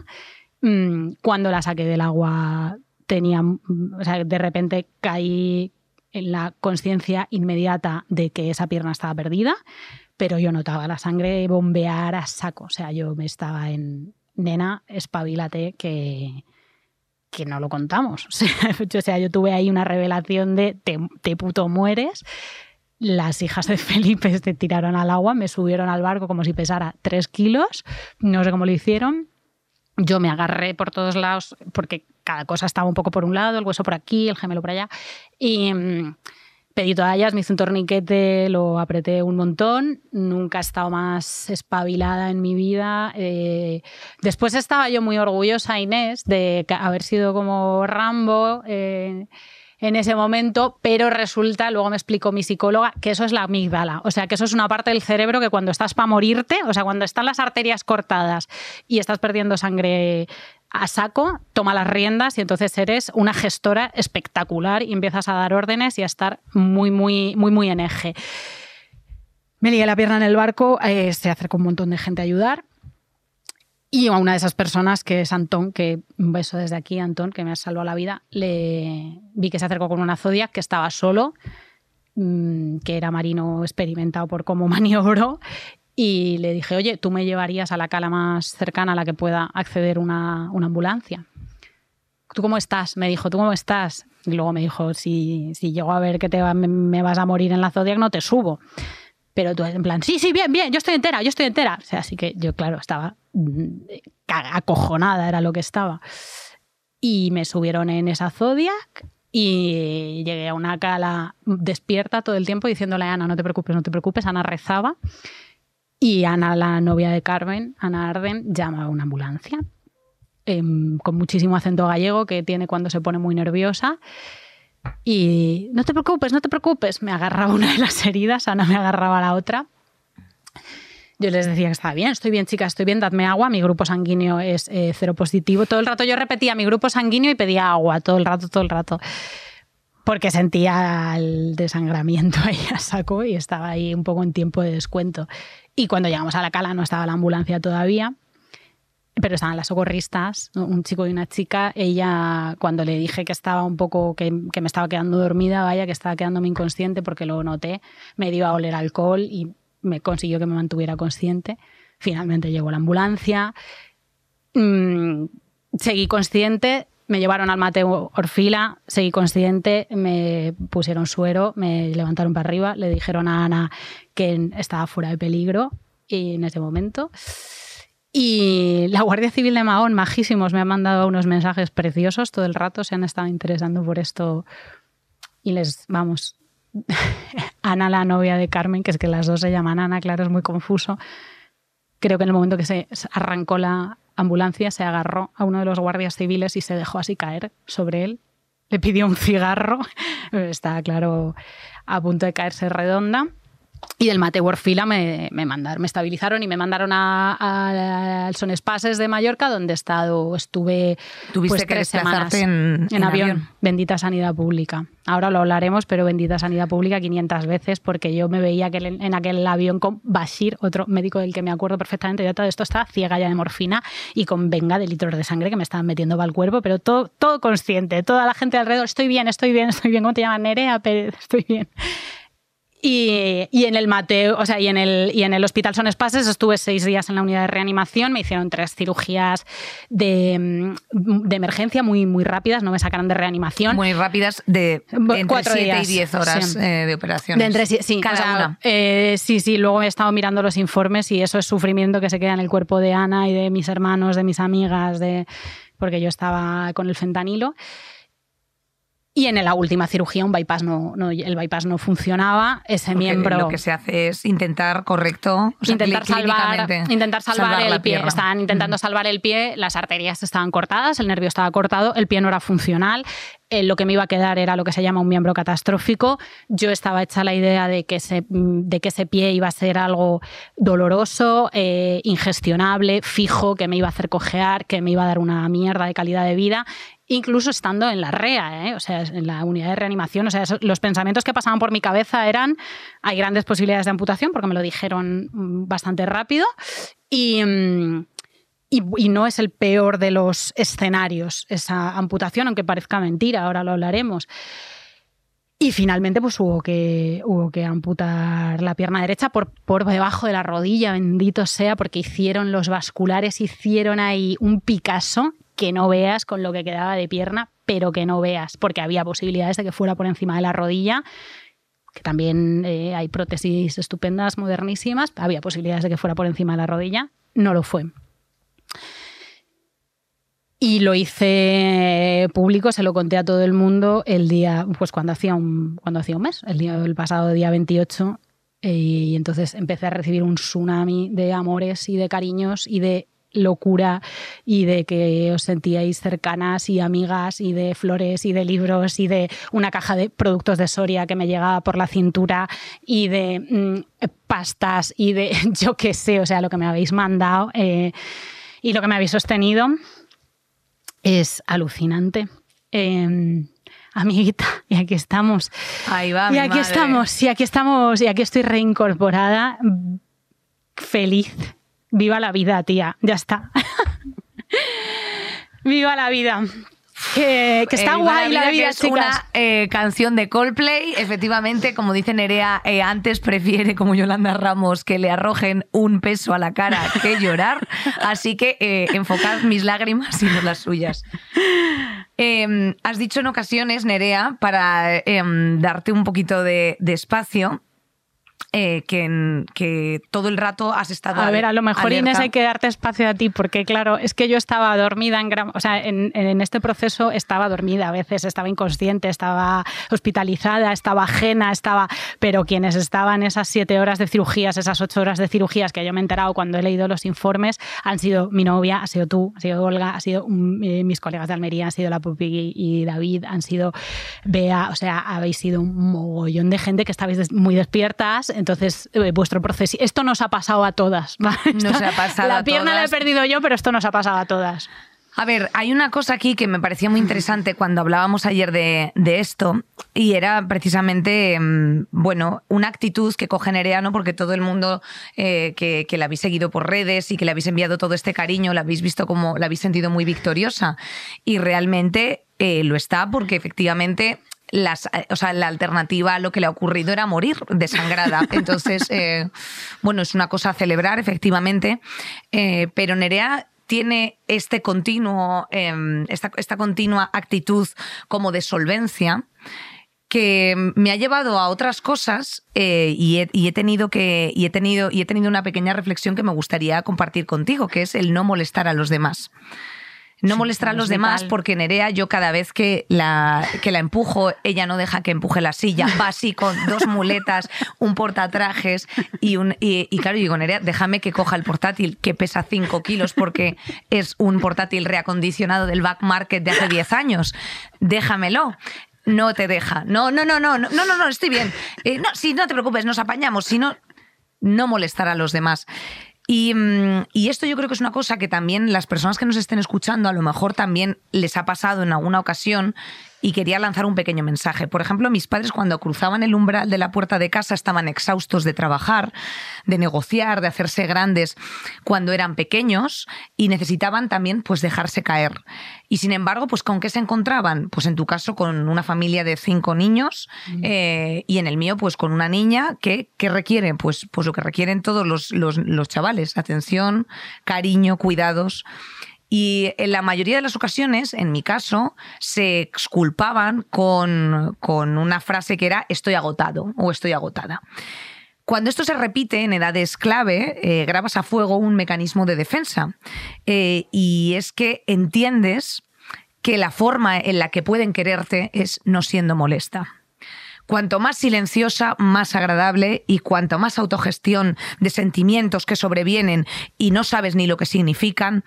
Mm, cuando la saqué del agua, tenía, o sea, de repente caí en la conciencia inmediata de que esa pierna estaba perdida pero yo notaba la sangre bombear a saco. O sea, yo me estaba en, nena, espabilate, que, que no lo contamos. O sea, yo tuve ahí una revelación de te, puto mueres. Las hijas de Felipe se tiraron al agua, me subieron al barco como si pesara tres kilos. No sé cómo lo hicieron. Yo me agarré por todos lados porque cada cosa estaba un poco por un lado, el hueso por aquí, el gemelo por allá. Y mm, pedí toallas, me hice un torniquete, lo apreté un montón. Nunca he estado más espabilada en mi vida. Eh, después estaba yo muy orgullosa, Inés, de haber sido como Rambo. Eh, en ese momento, pero resulta, luego me explicó mi psicóloga, que eso es la amígdala. O sea, que eso es una parte del cerebro que cuando estás para morirte, o sea, cuando están las arterias cortadas y estás perdiendo sangre a saco, toma las riendas y entonces eres una gestora espectacular y empiezas a dar órdenes y a estar muy, muy, muy, muy en eje. Me lié la pierna en el barco, eh, se acercó un montón de gente a ayudar. Y a una de esas personas, que es Antón, que un beso desde aquí, Antón, que me ha salvado la vida, le vi que se acercó con una Zodiac que estaba solo, mm, que era marino experimentado por cómo maniobró, y le dije, oye, ¿tú me llevarías a la cala más cercana a la que pueda acceder una, ambulancia? ¿Tú cómo estás? Me dijo, ¿tú cómo estás? Y luego me dijo, si, si llego a ver que te me, vas a morir en la Zodiac, no te subo. Pero tú en plan, sí, sí, bien, bien, yo estoy entera, yo estoy entera. O sea, así que yo, claro, estaba mm, acojonada, era lo que estaba. Y me subieron en esa Zodiac y llegué a una cala despierta todo el tiempo diciéndole a Ana, no te preocupes, no te preocupes. Ana rezaba y Ana, la novia de Carmen, Ana Arden, llama a una ambulancia em, con muchísimo acento gallego que tiene cuando se pone muy nerviosa. Y no te preocupes, no te preocupes. Me agarraba una de las heridas, Ana me agarraba la otra. Yo les decía que estaba bien, estoy bien, chicas, estoy bien, dadme agua. Mi grupo sanguíneo es eh, cero positivo. Todo el rato yo repetía mi grupo sanguíneo y pedía agua, todo el rato, todo el rato. Porque sentía el desangramiento ahí a saco y estaba ahí un poco en tiempo de descuento. Y cuando llegamos a la cala no estaba la ambulancia todavía, pero estaban las socorristas, un chico y una chica. Ella, cuando le dije que estaba un poco, que, me estaba quedando dormida, vaya, que estaba quedándome inconsciente porque lo noté, me dio a oler alcohol y me consiguió que me mantuviera consciente. Finalmente llegó la ambulancia. Mm, seguí consciente, me llevaron al Mateo Orfila, seguí consciente, me pusieron suero, me levantaron para arriba, le dijeron a Ana que estaba fuera de peligro y en ese momento. Y la Guardia Civil de Mahón, majísimos, me han mandado unos mensajes preciosos todo el rato, se han estado interesando por esto y les, vamos, Ana, la novia de Carmen, que es que las dos se llaman Ana, claro, es muy confuso. Creo que en el momento que se arrancó la ambulancia, se agarró a uno de los guardias civiles y se dejó así caer sobre él. Le pidió un cigarro, está claro a punto de caerse redonda. Y del Mate Fila me, me, mandaron, me estabilizaron y me mandaron al Son Espases de Mallorca, donde he estado, estuve Tuviste pues, que tres semanas en, en, avión. Bendita sanidad pública. Ahora lo hablaremos, pero bendita sanidad pública 500 veces, porque yo me veía que en aquel avión con Bashir, otro médico del que me acuerdo perfectamente, yo todo esto estaba ciega ya de morfina y con venga de litros de sangre que me estaban metiendo para el cuerpo, pero todo, todo consciente, toda la gente alrededor, estoy bien, estoy bien, estoy bien, ¿cómo te llaman? Nerea Pérez, estoy bien. Y, y, en el Mateo, o sea, y en el, y en el Hospital Son Espases estuve seis días en la unidad de reanimación, me hicieron tres cirugías de, de emergencia muy, muy rápidas, no me sacaron de reanimación. Muy rápidas, de entre Cuatro 7 y días, 10 horas sí. eh, de operaciones. De entre, sí, Cada o sea, una. eh, sí, sí, luego he estado mirando los informes y eso es sufrimiento que se queda en el cuerpo de Ana y de mis hermanos, de mis amigas, de porque yo estaba con el fentanilo. Y en la última cirugía un bypass no, no el bypass no funcionaba, ese Porque miembro Lo que se hace es intentar, correcto, o sea, intentar salvar, intentar salvar, el pie. pierna. Estaban intentando Mm. salvar el pie, las arterias estaban cortadas, el nervio estaba cortado, el pie no era funcional. eh, lo que me iba a quedar era lo que se llama un miembro catastrófico. Yo estaba hecha la idea de que ese, de que ese pie iba a ser algo doloroso, eh, ingestionable, fijo, que me iba a hacer cojear, que me iba a dar una mierda de calidad de vida incluso estando en la REA, ¿eh? o sea, en la unidad de reanimación. O sea, los pensamientos que pasaban por mi cabeza eran, hay grandes posibilidades de amputación, porque me lo dijeron mm, bastante rápido, y, mm, y, y no es el peor de los escenarios esa amputación, aunque parezca mentira, ahora lo hablaremos. Y finalmente pues hubo que, hubo que amputar la pierna derecha por, por debajo de la rodilla, bendito sea, porque hicieron los vasculares, hicieron ahí un Picasso que no veas con lo que quedaba de pierna, pero que no veas, porque había posibilidades de que fuera por encima de la rodilla, que también eh, hay prótesis estupendas, modernísimas, había posibilidades de que fuera por encima de la rodilla, no lo fue. Y lo hice público, se lo conté a todo el mundo el día, pues cuando hacía un, cuando hacía un mes, el, día, el pasado día 28. eh, Y entonces empecé a recibir un tsunami de amores y de cariños y de locura y de que os sentíais cercanas y amigas y de flores y de libros y de una caja de productos de Soria que me llegaba por la cintura y de mm, pastas y de yo qué sé, o sea, lo que me habéis mandado eh, y lo que me habéis sostenido es alucinante. Eh, amiguita, y aquí estamos. Ahí va, y aquí madre. estamos, y aquí estamos, y aquí estoy reincorporada, feliz. Viva la vida, tía. Ya está. Viva la vida. Que, que está Eh, guay la vida, es chicas. una eh, canción de Coldplay. Efectivamente, como dice Nerea, eh, antes prefiere, como Yolanda Ramos, que le arrojen un peso a la cara que llorar. Así que enfocad mis lágrimas y no las suyas. Eh, has dicho en ocasiones, Nerea, para eh, darte un poquito de, de espacio, eh, que, en- que todo el rato has estado A ver, a lo mejor alerta. Inés hay que darte espacio a ti, porque claro, es que yo estaba dormida en gran, o sea, en, en este proceso estaba dormida a veces, estaba inconsciente, estaba hospitalizada, estaba ajena, estaba, pero quienes estaban esas siete horas de cirugías, esas ocho horas de cirugías que yo me he enterado cuando he leído los informes, han sido mi novia, ha sido tú, ha sido Olga, ha sido eh, mis colegas de Almería, han sido la Pupi y David, han sido Bea, o sea, habéis sido un mogollón de gente que estabais des- muy despiertas, entonces eh, vuestro proceso, esto nos ha pasado a todas. ¿vale? Nos ha pasado La a pierna la he todas. perdido yo, pero esto nos ha pasado a todas. A ver, hay una cosa aquí que me parecía muy interesante cuando hablábamos ayer de, de esto y era precisamente, mm, bueno, una actitud que coge Nerea, ¿no? Porque todo el mundo eh, que, que la habéis seguido por redes y que le habéis enviado todo este cariño, la habéis visto como, la habéis sentido muy victoriosa y realmente eh, lo está porque efectivamente las, eh, o sea, la alternativa a lo que le ha ocurrido era morir desangrada. Entonces, eh, bueno, es una cosa a celebrar, efectivamente. Eh, pero Nerea tiene este continuo, eh, esta, esta continua actitud como de solvencia que me ha llevado a otras cosas eh, y, he, y he tenido que y he tenido y he tenido una pequeña reflexión que me gustaría compartir contigo, que es el no molestar a los demás. No molestar a los demás vital. porque Nerea, yo cada vez que la, que la empujo, ella no deja que empuje la silla. Va así con dos muletas, un portatrajes y un. Y, y claro, digo, Nerea, déjame que coja el portátil que pesa 5 kilos porque es un portátil reacondicionado del back market de hace 10 años. Déjamelo. No te deja. No, no, no, no, no, no, no, no estoy bien. Eh, no, sí, no te preocupes, nos apañamos. Si no, no molestar a los demás. Y, mm, y esto yo creo que es una cosa que también las personas que nos estén escuchando a lo mejor también les ha pasado en alguna ocasión y quería lanzar un pequeño mensaje. Por ejemplo, mis padres cuando cruzaban el umbral de la puerta de casa estaban exhaustos de trabajar, de negociar, de hacerse grandes cuando eran pequeños y necesitaban también pues dejarse caer. Y sin embargo, pues ¿con qué se encontraban? Pues en tu caso con una familia de cinco niños eh, y en el mío pues con una niña que, que requiere pues, pues lo que requieren todos los, los, los chavales, atención, cariño, cuidados. Y en la mayoría de las ocasiones, en mi caso, se exculpaban con, con una frase que era estoy agotado o estoy agotada. Cuando esto se repite en edades clave, eh, grabas a fuego un mecanismo de defensa. Eh, y es que entiendes que la forma en la que pueden quererte es no siendo molesta. Cuanto más silenciosa, más agradable y cuanto más autogestión de sentimientos que sobrevienen y no sabes ni lo que significan,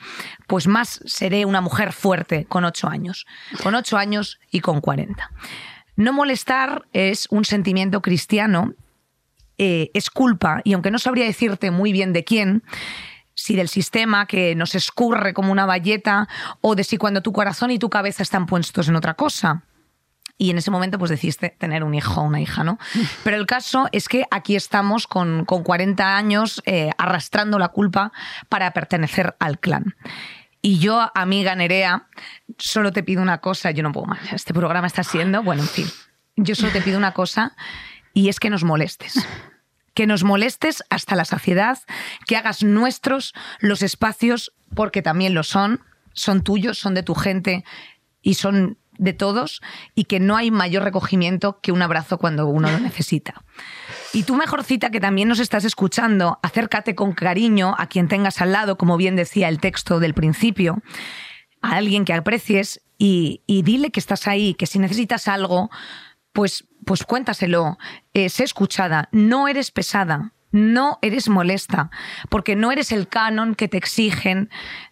pues más seré una mujer fuerte con ocho años, con ocho años y con 40. No molestar es un sentimiento cristiano, eh, es culpa y aunque no sabría decirte muy bien de quién, si del sistema que nos escurre como una valleta o de si cuando tu corazón y tu cabeza están puestos en otra cosa y en ese momento pues decidiste tener un hijo o una hija, ¿no? Pero el caso es que aquí estamos con, con 40 años eh, arrastrando la culpa para pertenecer al clan. Y yo, amiga Nerea, solo te pido una cosa, yo no puedo más, este programa está siendo, bueno, en fin, yo solo te pido una cosa y es que nos molestes. Que nos molestes hasta la saciedad, que hagas nuestros los espacios, porque también lo son, son tuyos, son de tu gente y son de todos y que no hay mayor recogimiento que un abrazo cuando uno lo necesita. Y tú, mejorcita, que también nos estás escuchando, acércate con cariño a quien tengas al lado, como bien decía el texto del principio, a alguien que aprecies y, dile que estás ahí, que si necesitas algo, pues, pues cuéntaselo, eh, sé escuchada, no eres pesada, no eres molesta, porque no eres el canon que te exigen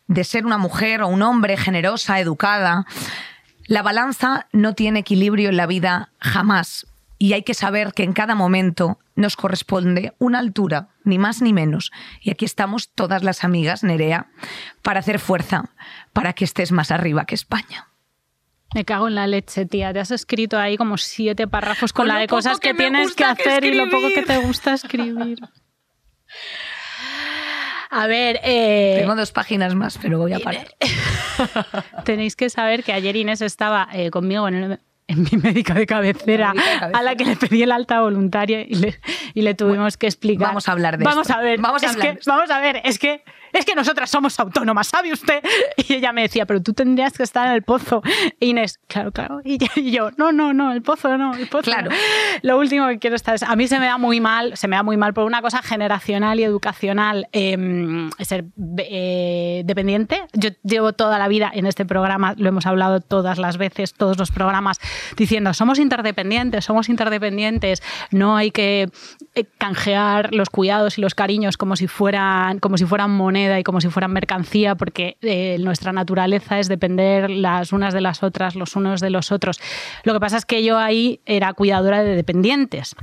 de ser una mujer o un hombre generosa, educada. La balanza no tiene equilibrio en la vida jamás y hay que saber que en cada momento nos corresponde una altura, ni más ni menos. Y aquí estamos todas las amigas, Nerea, para hacer fuerza, para que estés más arriba que España. Me cago en la leche, tía. Te has escrito ahí como siete párrafos con, Con la de cosas que tienes que hacer y lo poco que te gusta escribir. A ver, eh, Tengo dos páginas más, pero voy a parar. tenéis que saber que ayer Inés estaba eh, conmigo en, el- en mi médica de cabecera, Médica de cabecera. a la que le pedí el alta voluntaria y le, y le tuvimos que explicar. vamos a hablar de Vamos esto. a ver, Vamos a es hablar que-. Vamos a ver, es que es que nosotras somos autónomas, ¿sabe usted? Y ella me decía, pero tú tendrías que estar en el pozo. E Inés, claro, claro. Y yo- no, no, no, el pozo no, el pozo. Claro. no". Lo último que quiero estar es, a mí se me da muy mal, se me da muy mal por una cosa generacional y educacional, eh, ser eh, dependiente. Yo llevo toda la vida en este programa, lo hemos hablado todas las veces, todos los programas, diciendo, somos interdependientes, somos interdependientes, no hay que eh, canjear los cuidados y los cariños como si fueran, como si fueran y como si fueran mercancía, porque eh, nuestra naturaleza es depender las unas de las otras, los unos de los otros. Lo que pasa es que yo ahí era cuidadora de dependientes.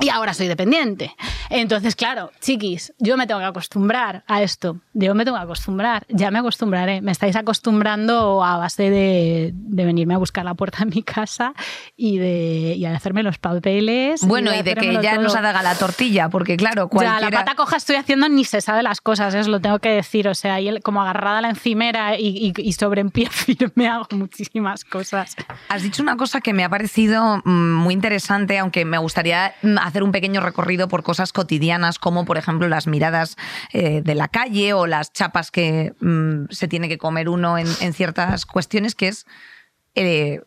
Y ahora soy dependiente. Entonces, claro, chiquis, yo me tengo que acostumbrar a esto. Yo me tengo que acostumbrar. Ya me acostumbraré. Me estáis acostumbrando a base de, de venirme a buscar la puerta de mi casa y de, y de hacerme los papeles. Bueno, y de que ya todo. nos haga la tortilla, porque claro, Ya, cualquiera... la pata coja estoy haciendo ni se sabe las cosas, es lo tengo que decir. O sea, y el- como agarrada a la encimera y, y- y sobre en pie firme hago muchísimas cosas. Has dicho una cosa que me ha parecido mm, muy interesante, aunque me gustaría mm, hacer un pequeño recorrido por cosas cotidianas, como por ejemplo las miradas eh, de la calle o las chapas que mm, se tiene que comer uno en, en ciertas cuestiones, que es eh,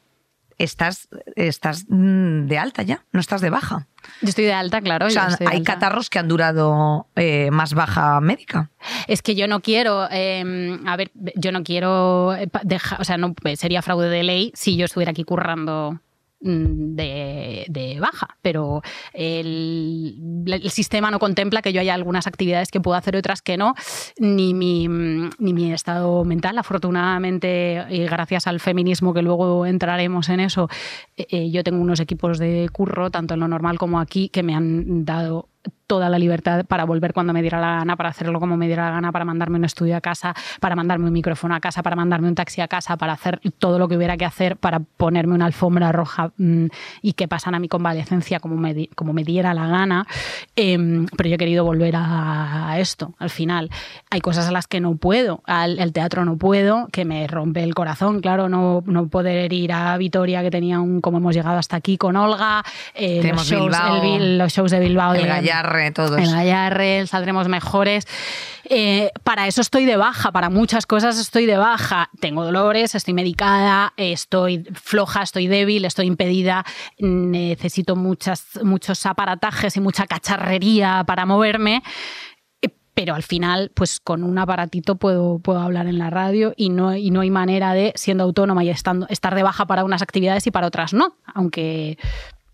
estás, estás mm, de alta ya, no estás de baja. Yo estoy de alta, claro. O sea, hay alta. catarros que han durado eh, más baja médica. Es que yo no quiero, eh, a ver, yo no quiero dejar, o sea, no sería fraude de ley si yo estuviera aquí currando de, de baja, pero el, sistema no contempla que yo haya algunas actividades que puedo hacer y otras que no, ni mi, ni mi estado mental. Afortunadamente, y gracias al feminismo, que luego entraremos en eso, eh, eh, yo tengo unos equipos de curro, tanto en lo normal como aquí, que me han dado toda la libertad para volver cuando me diera la gana, para hacerlo como me diera la gana, para mandarme un estudio a casa, para mandarme un micrófono a casa, para mandarme un taxi a casa, para hacer todo lo que hubiera que hacer, para ponerme una alfombra roja mmm, y que pasan a mi convalecencia como me, como me diera la gana. Eh, pero yo he querido volver a, a, esto, al final. Hay cosas a las que no puedo, al el teatro no puedo, que me rompe el corazón, claro, no, no poder ir a Vitoria, que tenía un, como hemos llegado hasta aquí con Olga, eh, los, shows, Bilbao, el, los shows de Bilbao. El de, Gallarre, todos. Saldremos Mejores. Eh, para eso estoy de baja, para muchas cosas estoy de baja. Tengo dolores, estoy medicada, estoy floja, estoy débil, estoy impedida, necesito muchas, muchos aparatajes y mucha cacharrería para moverme pero al final, pues con un aparatito puedo, puedo hablar en la radio y no, y no hay manera de, siendo autónoma y estando, estar de baja para unas actividades y para otras no, aunque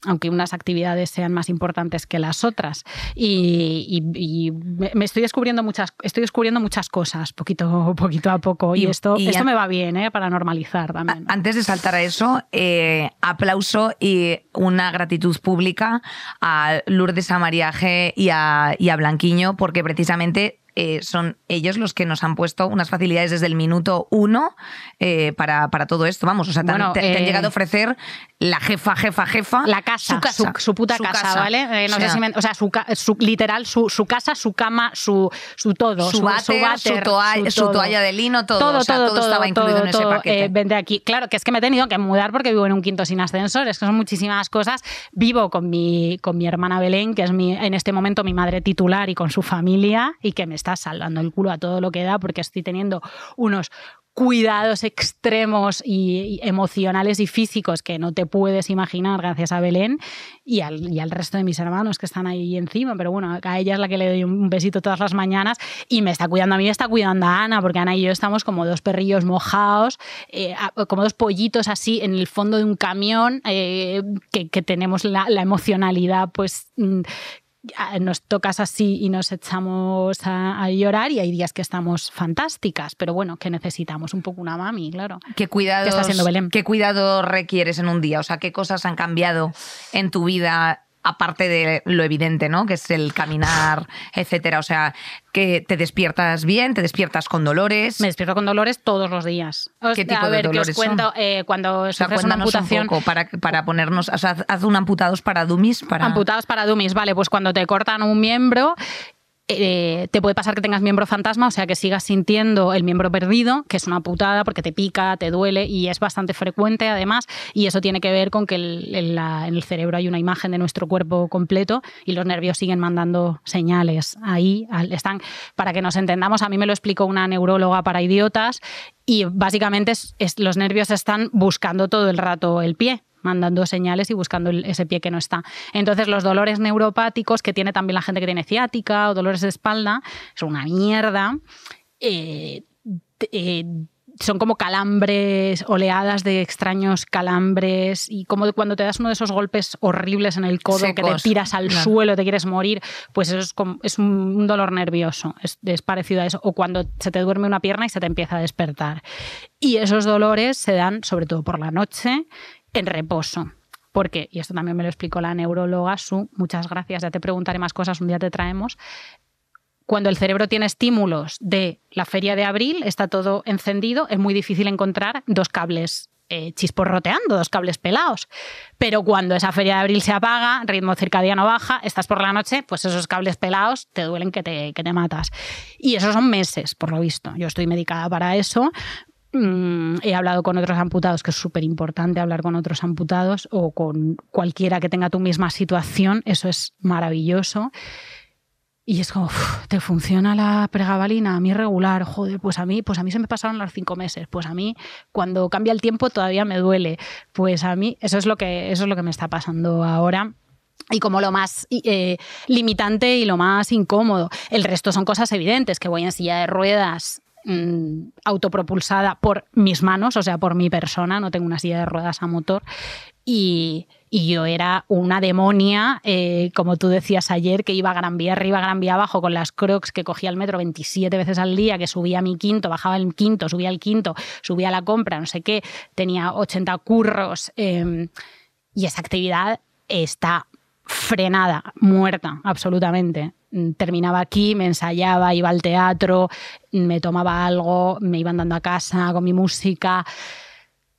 aunque unas actividades sean más importantes que las otras. Y, y, y me estoy descubriendo muchas, estoy descubriendo muchas cosas, poquito, poquito a poco. Y, y esto, esto me va bien, ¿eh? para normalizar también. Antes de saltar a eso, eh, aplauso y una gratitud pública a Lourdes Amariaje y a, y a Blanquiño, porque precisamente eh, son ellos los que nos han puesto unas facilidades desde el minuto uno eh, para, para, todo esto. Vamos, o sea, te, bueno, te, te eh, han llegado a ofrecer la jefa, jefa, jefa. La casa, su, casa, su, su puta su casa, casa, ¿vale? no o sé sea, si me, o sea, su, literal, su, casa, su cama, su, su todo. Su, váter, su, toalla, su, toalla de lino, todo. Todo, o sea, todo, todo, estaba incluido todo, en ese paquete. Eh, vente aquí. Claro, que es que me he tenido que mudar porque vivo en un quinto sin ascensor. Es que son muchísimas cosas. Vivo con mi, con mi hermana Belén, que es mi, en este momento mi madre titular y con su familia, y que me está salvando el culo a todo lo que da porque estoy teniendo unos cuidados extremos y, emocionales y físicos que no te puedes imaginar gracias a Belén y al, y al, resto de mis hermanos que están ahí encima, pero bueno, a ella es la que le doy un besito todas las mañanas y me está cuidando a mí, está cuidando a Ana, porque Ana y yo estamos como dos perrillos mojados, eh, como dos pollitos así en el fondo de un camión, eh, que, tenemos la, la emocionalidad pues nos tocas así y nos echamos a, a, llorar y hay días que estamos fantásticas, pero bueno, que necesitamos un poco una mami, claro. ¿Qué cuidados, ¿Qué está haciendo Belén? ¿Qué cuidado requieres en un día? O sea, ¿qué cosas han cambiado en tu vida aparte de lo evidente, ¿no? Que es el caminar, etcétera. O sea, que te despiertas bien, te despiertas con dolores. Me despierto con dolores todos los días. ¿Qué tipo a ver, de dolores que os cuento, son? Eh, cuando o sea, una amputación... Un poco para, para ponernos, o sea, haz un amputados para dummies. Para... Amputados para dummies, vale, pues cuando te cortan un miembro eh, te puede pasar que tengas miembro fantasma, o sea que sigas sintiendo el miembro perdido, que es una putada porque te pica, te duele y es bastante frecuente además, y eso tiene que ver con que en, el cerebro hay una imagen de nuestro cuerpo completo y los nervios siguen mandando señales ahí, están, para que nos entendamos, a mí me lo explicó una neuróloga para idiotas y básicamente es, los nervios están buscando todo el rato el pie, mandando señales y buscando ese pie que no está. Entonces, los dolores neuropáticos que tiene también la gente que tiene ciática o dolores de espalda son una mierda. Eh, eh, son como calambres, oleadas de extraños calambres y como cuando te das uno de esos golpes horribles en el codo Secos. que te tiras al Claro. suelo, te quieres morir, pues eso es, como- es un dolor nervioso, es, es parecido a eso. O cuando se te duerme una pierna y se te empieza a despertar. Y esos dolores se dan sobre todo por la noche en reposo. Porque, y esto también me lo explicó la neuróloga Su, muchas gracias, ya te preguntaré más cosas, un día te traemos. Cuando el cerebro tiene estímulos de la feria de abril, está todo encendido, es muy difícil encontrar dos cables eh, chisporroteando, dos cables pelados. Pero cuando esa feria de abril se apaga, ritmo circadiano baja, estás por la noche, pues esos cables pelados te duelen que te, que te matas. Y esos son meses, por lo visto. Yo estoy medicada para eso, Mm, he hablado con otros amputados, que es súper importante hablar con otros amputados o con cualquiera que tenga tu misma situación, eso es maravilloso. Y es como, ¿te funciona la pregabalina? A mí regular, joder, pues a mí, pues a mí se me pasaron los cinco meses. Pues a mí, cuando cambia el tiempo, todavía me duele. Pues a mí, eso es lo que, eso es lo que me está pasando ahora y como lo más eh, limitante y lo más incómodo. El resto son cosas evidentes, que voy en silla de ruedas mm, autopropulsada por mis manos, o sea, por mi persona, no tengo una silla de ruedas a motor. Y, yo era una demonia, eh, como tú decías ayer, que iba a Gran Vía arriba, Gran Vía abajo con las crocs, que cogía el metro 27 veces al día, que subía mi quinto, bajaba el quinto, subía al quinto, subía la compra, no sé qué, tenía 80 curros. Em, y esa actividad está frenada, muerta, absolutamente. Terminaba aquí, me ensayaba, iba al teatro, me tomaba algo, me iba andando a casa con mi música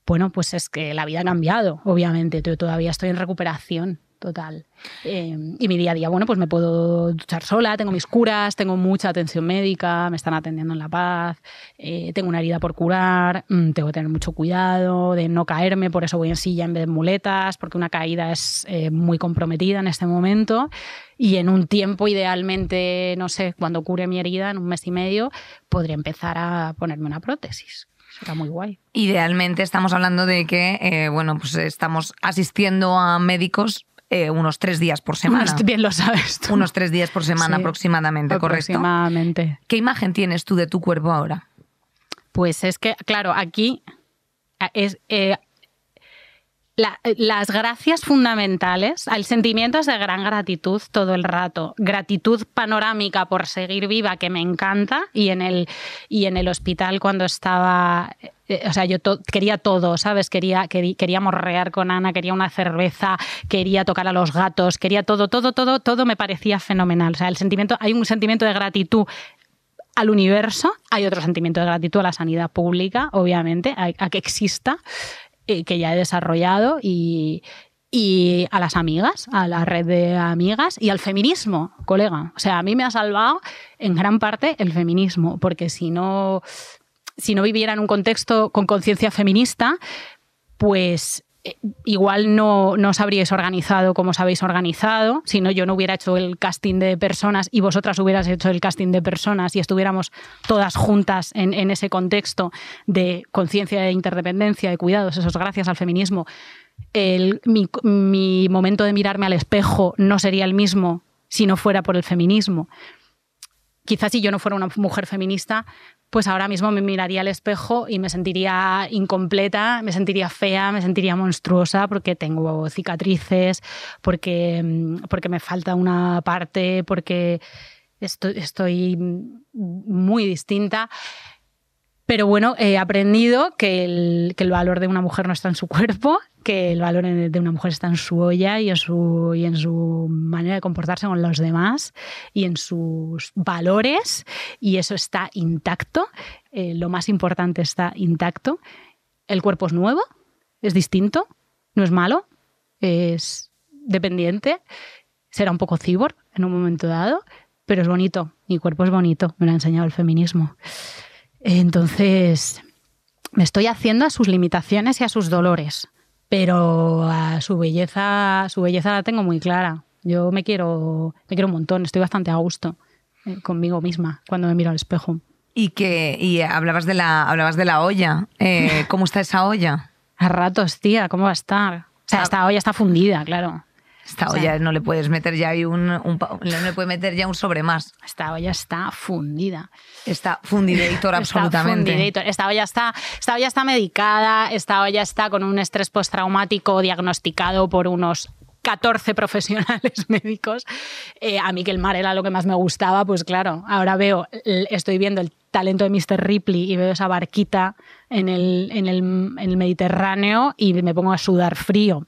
bueno, pues es que la vida ha cambiado, obviamente. Todavía estoy en recuperación total. Eh, y mi día a día, bueno, pues me puedo duchar sola, tengo mis curas, tengo mucha atención médica, me están atendiendo en La Paz, eh, tengo una herida por curar, mm, tengo que tener mucho cuidado de no caerme, por eso voy en silla en vez de muletas, porque una caída es eh, muy comprometida en este momento. Y en un tiempo, idealmente, no sé, cuando cure mi herida, en un mes y medio, podría empezar a ponerme una prótesis. Será muy guay. Idealmente estamos hablando de que, eh, bueno, pues estamos asistiendo a médicos eh, unos tres días por semana. bien lo sabes tú. Unos tres días por semana aproximadamente, ¿correcto? Aproximadamente. ¿Qué imagen tienes tú de tu cuerpo ahora? Pues es que, claro, aquí es, eh, las gracias fundamentales, el sentimiento es de gran gratitud todo el rato. Gratitud panorámica por seguir viva, que me encanta, y en el, y en el hospital cuando estaba eh, o sea, yo quería todo, ¿sabes? Quería, quería, morrear con Ana, quería una cerveza, quería tocar a los gatos, quería todo, todo, todo, todo me parecía fenomenal. O sea, el sentimiento, hay un sentimiento de gratitud al universo, hay otro sentimiento de gratitud a la sanidad pública, obviamente, a que exista, eh, que ya he desarrollado y, y a las amigas, a la red de amigas y al feminismo, colega. O sea, a mí me ha salvado en gran parte el feminismo, porque si no, si no viviera en un contexto con conciencia feminista, pues igual no, no os habríais organizado como os habéis organizado, si no yo no hubiera hecho el casting de personas y vosotras hubieras hecho el casting de personas y estuviéramos todas juntas en, ese contexto de conciencia de interdependencia, de cuidados, eso es gracias al feminismo. mi, mi momento de mirarme al espejo no sería el mismo si no fuera por el feminismo quizás si yo no fuera una mujer feminista, pues ahora mismo me miraría al espejo y me sentiría incompleta, me sentiría fea, me sentiría monstruosa porque tengo cicatrices, porque, mm, porque me falta una parte, porque estoy, muy distinta. Pero bueno, he aprendido que el, valor de una mujer no está en su cuerpo, que el valor de una mujer está en su olla y en su, y en su manera de comportarse con los demás y en sus valores, y eso está intacto. Eh, lo más importante está intacto. El cuerpo es nuevo, es distinto, no es malo, es dependiente, será un poco cibor en un momento dado, pero es bonito. Mi cuerpo es bonito, me lo ha enseñado el feminismo. Entonces, me estoy haciendo a sus limitaciones y a sus dolores, pero a su belleza, su belleza la tengo muy clara. Yo me quiero, me quiero un montón, estoy bastante a gusto eh, conmigo misma cuando me miro al espejo. Y que y hablabas de la hablabas de la olla. Eh, ¿Cómo está esa olla? A ratos, tía, ¿cómo va a estar? O sea, ah. esta olla está fundida, claro. Esta olla no le puedes meter ya un, un, no le puede meter ya un sobre más. Esta olla está fundida. Está fundidator absolutamente. Esta olla está, esta olla está medicada, esta olla está con un estrés postraumático diagnosticado por unos 14 profesionales médicos. Eh, a mí que el mar era lo que más me gustaba, pues claro, ahora veo, estoy viendo el talento de Mr. Ripley y veo esa barquita en el, en el, en el Mediterráneo y me pongo a sudar frío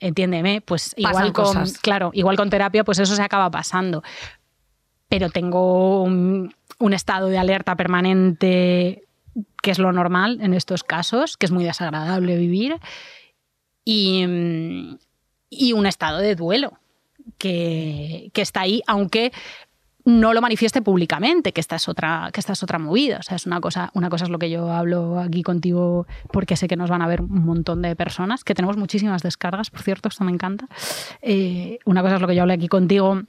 entiéndeme, pues igual con, claro, igual con terapia, pues eso se acaba pasando. Pero tengo un, estado de alerta permanente, que es lo normal en estos casos, que es muy desagradable vivir, y, y un estado de duelo, que, que, está ahí, aunque no lo manifieste públicamente, que esta es otra, que esta es otra movida. O sea, es una cosa, una cosa es lo que yo hablo aquí contigo porque sé que nos van a ver un montón de personas, que tenemos muchísimas descargas, por cierto, esto me encanta. Eh, una cosa es lo que yo hablo aquí contigo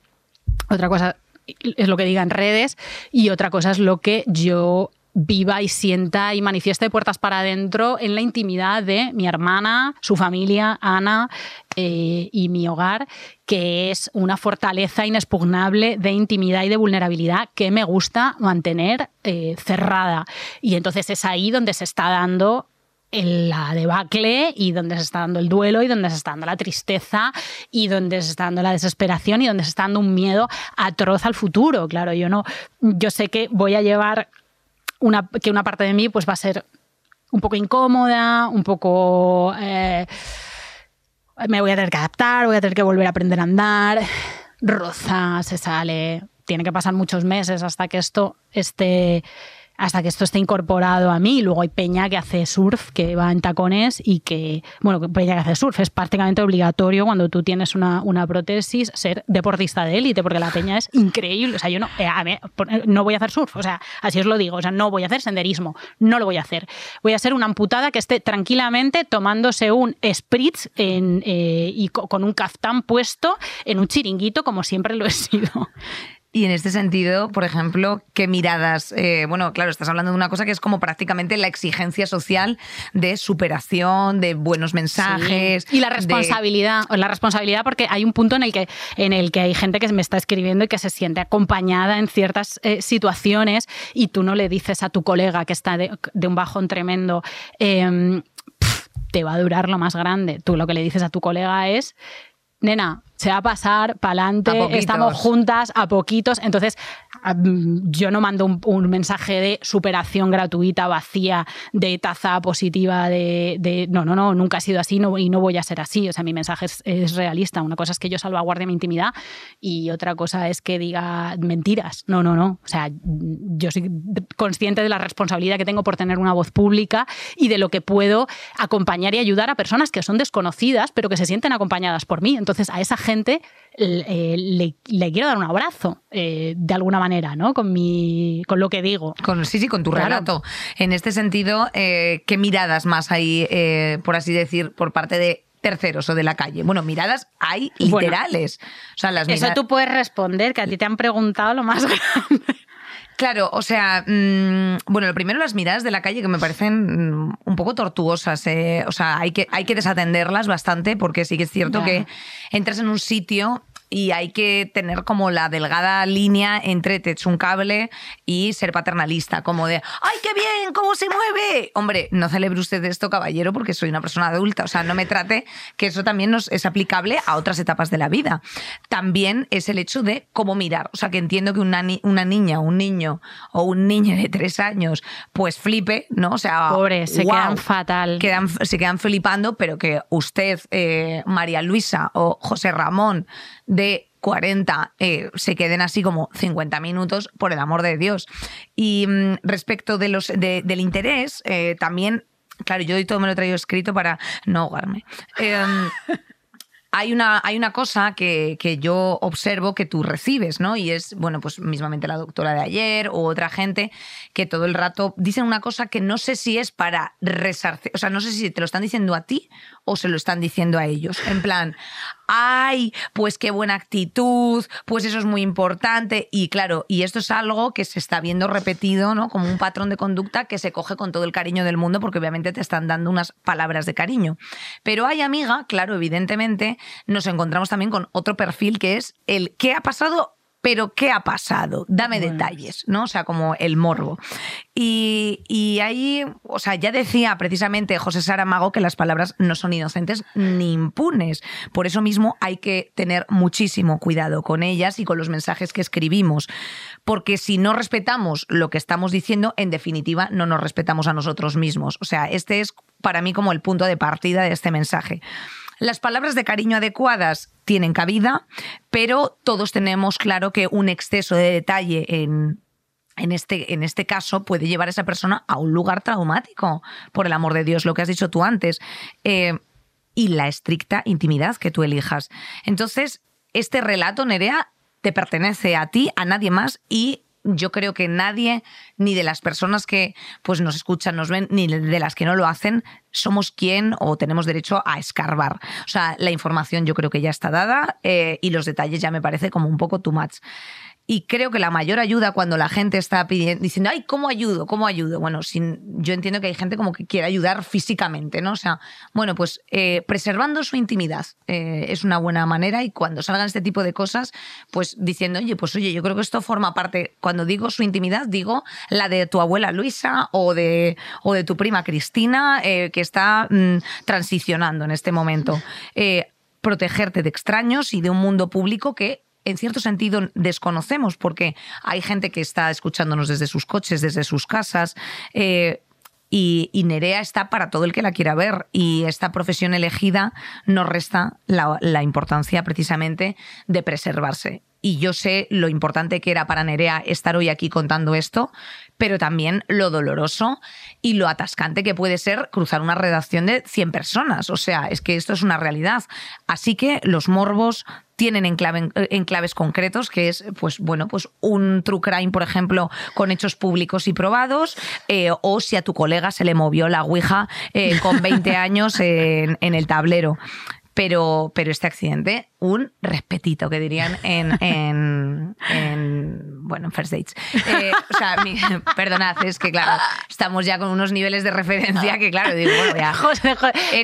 otra cosa es lo que diga en redes y otra cosa es lo que yo viva y sienta y manifieste puertas para adentro en la intimidad de mi hermana, su familia, Ana eh, y mi hogar, que es una fortaleza inexpugnable de intimidad y de vulnerabilidad que me gusta mantener eh, cerrada. Y entonces es ahí donde se está dando la debacle y donde se está dando el duelo y donde se está dando la tristeza y donde se está dando la desesperación y donde se está dando un miedo atroz al futuro. Claro, yo no, yo sé que voy a llevar una, que una parte de mí pues va a ser un poco incómoda, un poco... Eh, me voy a tener que adaptar, voy a tener que volver a aprender a andar. Roza, se sale. Tiene que pasar muchos meses hasta que esto esté hasta que esto esté incorporado a mí. Luego hay Peña que hace surf, que va en tacones y que, bueno, Peña que hace surf es prácticamente obligatorio cuando tú tienes una, una prótesis ser deportista de élite, porque la Peña es increíble. O sea, yo no, eh, no voy a hacer surf, o sea, así os lo digo, o sea, no voy a hacer senderismo, no lo voy a hacer. Voy a ser una amputada que esté tranquilamente tomándose un spritz eh, y con un caftán puesto en un chiringuito, como siempre lo he sido. Y en este sentido, por ejemplo, ¿qué miradas? Eh, bueno, claro, estás hablando de una cosa que es como prácticamente la exigencia social de superación, de buenos mensajes. Y la responsabilidad, la responsabilidad porque hay un punto en el, que, en el que hay gente que me está escribiendo y que se siente acompañada en ciertas eh, situaciones y tú no le dices a tu colega que está de, un bajón tremendo, em, te va a durar lo más grande. Tú lo que le dices a tu colega es, nena, se va a pasar para adelante, estamos juntas a poquitos. Entonces, yo no mando un, mensaje de superación gratuita, vacía, de taza positiva, de, no, no, no, nunca ha sido así y no voy a ser así. O sea, mi mensaje es, realista. Una cosa es que yo salvaguarde mi intimidad y otra cosa es que diga mentiras. No, no, no. O sea, yo soy consciente de la responsabilidad que tengo por tener una voz pública y de lo que puedo acompañar y ayudar a personas que son desconocidas, pero que se sienten acompañadas por mí. Entonces, a esa gente eh, le, quiero dar un abrazo eh, de alguna manera, ¿no? Con mi, con lo que digo. Con, sí, sí, con tu relato. En este sentido, eh, ¿qué miradas más hay, por así decir, por parte de terceros o de la calle. Bueno, miradas hay literales. o sea, las Eso tú puedes responder, que a ti te han preguntado lo más grande. Claro, o sea, mm, bueno, lo primero las miradas de la calle que me parecen mm, un poco tortuosas. Eh. O sea, hay que, hay que desatenderlas bastante porque sí que es cierto que entras en un sitio y hay que tener como la delgada línea entre te un cable y ser paternalista, como de ¡ay, qué bien! ¿Cómo se mueve? Hombre, no celebre usted esto, caballero, porque soy una persona adulta. O sea, no me trate que eso también nos es aplicable a otras etapas de la vida. También es el hecho de cómo mirar. O sea, que entiendo que una, una niña, un niño o un niño de tres años, pues flipe, ¿no? O sea, pobre, se quedan fatal. Quedan, se quedan flipando, pero que usted, eh, María Luisa o José Ramón, de 40 eh, se queden así como 50 minutos, por el amor de Dios. Y mm, respecto de los, del interés, eh, también, claro, yo hoy todo me lo he traído escrito para no ahogarme. Em, hay una, hay una cosa que, que, yo observo que tú recibes, ¿no? Y es, bueno, pues mismamente la doctora de ayer o otra gente que todo el rato dicen una cosa que no sé si es para resarcir, o sea, no sé si te lo están diciendo a ti o se lo están diciendo a ellos. En plan, ay, pues qué buena actitud, pues eso es muy importante. Y claro, y esto es algo que se está viendo repetido, ¿no? Como un patrón de conducta que se coge con todo el cariño del mundo, porque obviamente te están dando unas palabras de cariño. Pero hay amiga, claro, evidentemente, nos encontramos también con otro perfil que es el ¿qué ha pasado pero ¿qué ha pasado? Dame detalles, ¿no? O sea, como el morbo. Y, ahí, o sea, ya decía precisamente José Saramago que las palabras no son inocentes ni impunes. Por eso mismo hay que tener muchísimo cuidado con ellas y con los mensajes que escribimos. Porque si no respetamos lo que estamos diciendo, en definitiva, no nos respetamos a nosotros mismos. O sea, este es para mí como el punto de partida de este mensaje. Las palabras de cariño adecuadas tienen cabida, pero todos tenemos claro que un exceso de detalle en, en este, en este caso puede llevar a esa persona a un lugar traumático, por el amor de Dios, lo que has dicho tú antes, eh, y la estricta intimidad que tú elijas. Entonces, este relato, Nerea, te pertenece a ti, a nadie más, y yo creo que nadie, ni de las personas que pues, nos escuchan, nos ven, ni de las que no lo hacen, somos quien o tenemos derecho a escarbar. O sea, la información yo creo que ya está dada eh, y los detalles ya me parece como un poco too much. Y creo que la mayor ayuda cuando la gente está pidiendo, diciendo, ay, ¿cómo ayudo? ¿Cómo ayudo? Bueno, sin, yo entiendo que hay gente como que quiere ayudar físicamente, ¿no? O sea, bueno, pues eh, preservando su intimidad eh, es una buena manera y cuando salgan este tipo de cosas, pues diciendo, oye, pues oye, yo creo que esto forma parte, cuando digo su intimidad, digo la de tu abuela Luisa o de, o de tu prima Cristina, eh, que está mm, transicionando en este momento. protegerte de extraños y de un mundo público que en cierto sentido desconocemos, porque hay gente que está escuchándonos desde sus coches, desde sus casas. Eh, y, Nerea está para todo el que la quiera ver. Y esta profesión elegida nos resta la, importancia precisamente de preservarse. Y yo sé lo importante que era para Nerea estar hoy aquí contando esto, pero también lo doloroso y lo atascante que puede ser cruzar una redacción de 100 personas. O sea, es que esto es una realidad. Así que los morbos tienen enclaves concretos, que es, pues bueno, pues un true crime, por ejemplo, con hechos públicos y probados, eh, o si a tu colega se le movió la ouija eh, con 20 años en, el tablero. Pero, pero, este accidente, un respetito, que dirían en, bueno, en First Dates. Eh, o sea, perdonad, es que claro, estamos ya con unos niveles de referencia que claro, digo, bueno, ya. José,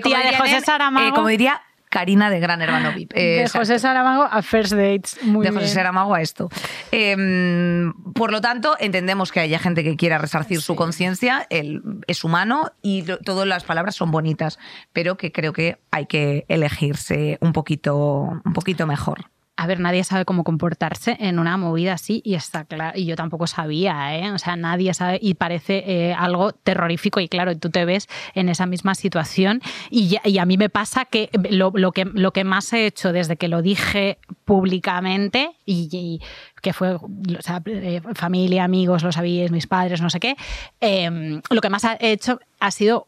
tía de José Saramago. como diría Karina de Gran Hermano VIP. de José Saramago a First Dates. Muy de José Saramago a esto. Em, por lo tanto, entendemos que haya gente que quiera resarcir su conciencia, es humano y todas las palabras son bonitas, pero que creo que hay que elegirse un poquito, un poquito mejor a ver, nadie sabe cómo comportarse en una movida así y está claro, y yo tampoco sabía, ¿eh? o sea, nadie sabe y parece eh, algo terrorífico y claro, tú te ves en esa misma situación y, a mí me pasa que lo, que más he hecho desde que lo dije públicamente y, que fue o sea, eh, familia, amigos, lo sabíais, mis padres, no sé qué, em, lo que más he hecho ha sido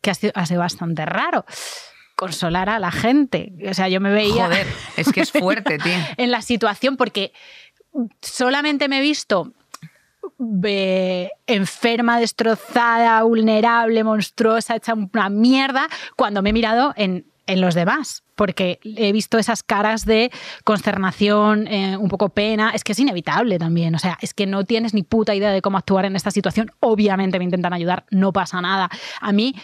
que ha ha sido bastante raro consolar a la gente. O sea, yo me veía. Joder, es que es fuerte, tío. en la situación, porque solamente me he visto enferma, destrozada, vulnerable, monstruosa, hecha una mierda, cuando me he mirado en, los demás. Porque he visto esas caras de consternación, eh, un poco pena. Es que es inevitable también. O sea, es que no tienes ni puta idea de cómo actuar en esta situación. Obviamente me intentan ayudar, no pasa nada. A mí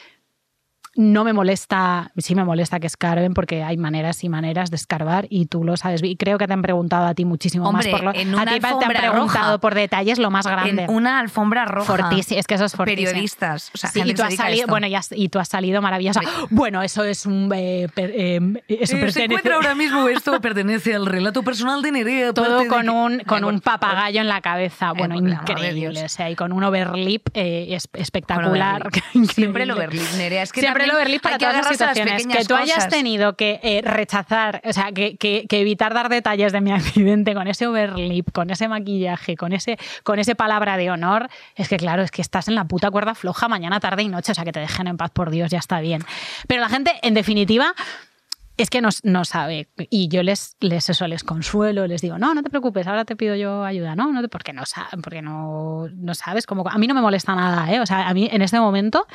no me molesta, sí me molesta que escarben porque hay maneras y maneras de escarbar y tú lo sabes. Y creo que te han preguntado a ti muchísimo más por lo, en una a ti te han preguntado por detalles lo más grande. En una alfombra roja. Fortísimo, es que eso es fortísimo. Periodistas, o sea, y tú has salido, bueno, y, tú has salido maravillosa. Bueno, eso es un eh, eh, eso eh, Se encuentra ahora mismo esto pertenece al relato personal de Nerea. Todo con un con un papagayo en la cabeza, bueno, increíble, o sea, y con un overlip espectacular. Siempre el overlip, Nerea, es que el para todas las situaciones. que tú hayas tenido que eh, rechazar, o sea, que, que, evitar dar detalles de mi accidente con ese overlip, con ese maquillaje, con ese, con ese palabra de honor, es que claro, es que estás en la puta cuerda floja mañana, tarde y noche, o sea, que te dejen en paz, por Dios, ya está bien. Pero la gente, en definitiva, es que no, no, sabe. Y yo les, les eso, les consuelo, les digo, no, no te preocupes, ahora te pido yo ayuda, no, no porque no, porque no, no sabes cómo. A mí no me molesta nada, ¿eh? O sea, a mí en este momento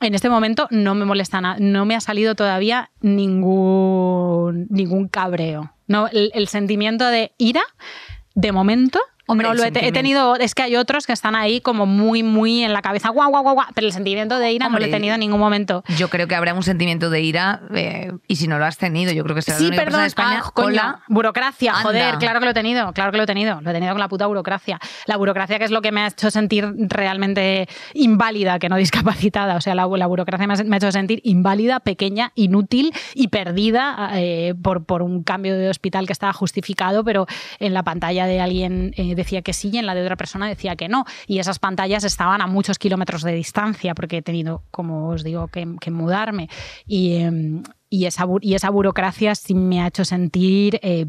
en este momento no me molesta nada, no me ha salido todavía ningún, ningún cabreo. No, el sentimiento de ira, de momento, Hombre, no, lo he, tenido, es que hay otros que están ahí como muy, muy en la cabeza, guau, guau, guau, guau pero el sentimiento de ira no lo he tenido en ningún momento. Yo creo que habrá un sentimiento de ira eh, y si no lo has tenido, yo creo que será sí, la única perdón, en España ah, con la burocracia, joder, claro que lo he tenido, claro que lo he tenido, lo he tenido con la puta burocracia. La burocracia que es lo que me ha hecho sentir realmente inválida, que no discapacitada, o sea, la, burocracia me ha, hecho sentir inválida, pequeña, inútil y perdida eh, por, por un cambio de hospital que estaba justificado, pero en la pantalla de alguien eh, decía que sí y en la de otra persona decía que no. Y esas pantallas estaban a muchos kilómetros de distancia porque he tenido, como os digo, que, mudarme. Em, y, esa, y esa burocracia sí me ha hecho sentir... Eh,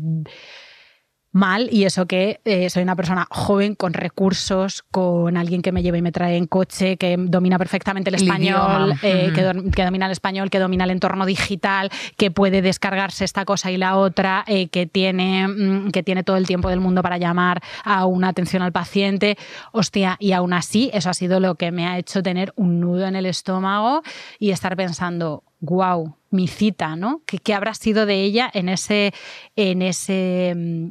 mal y eso que eh, soy una persona joven con recursos, con alguien que me lleve y me trae en coche, que domina perfectamente el español, eh, que, domina el español, que domina el entorno digital, que puede descargarse esta cosa y la otra, eh, que, tiene, mm, que tiene todo el tiempo del mundo para llamar a una atención al paciente. Hostia, y aún así eso ha sido lo que me ha hecho tener un nudo en el estómago y estar pensando, wow, mi cita, ¿no? ¿Qué, qué habrá sido de ella en ese, en ese mm,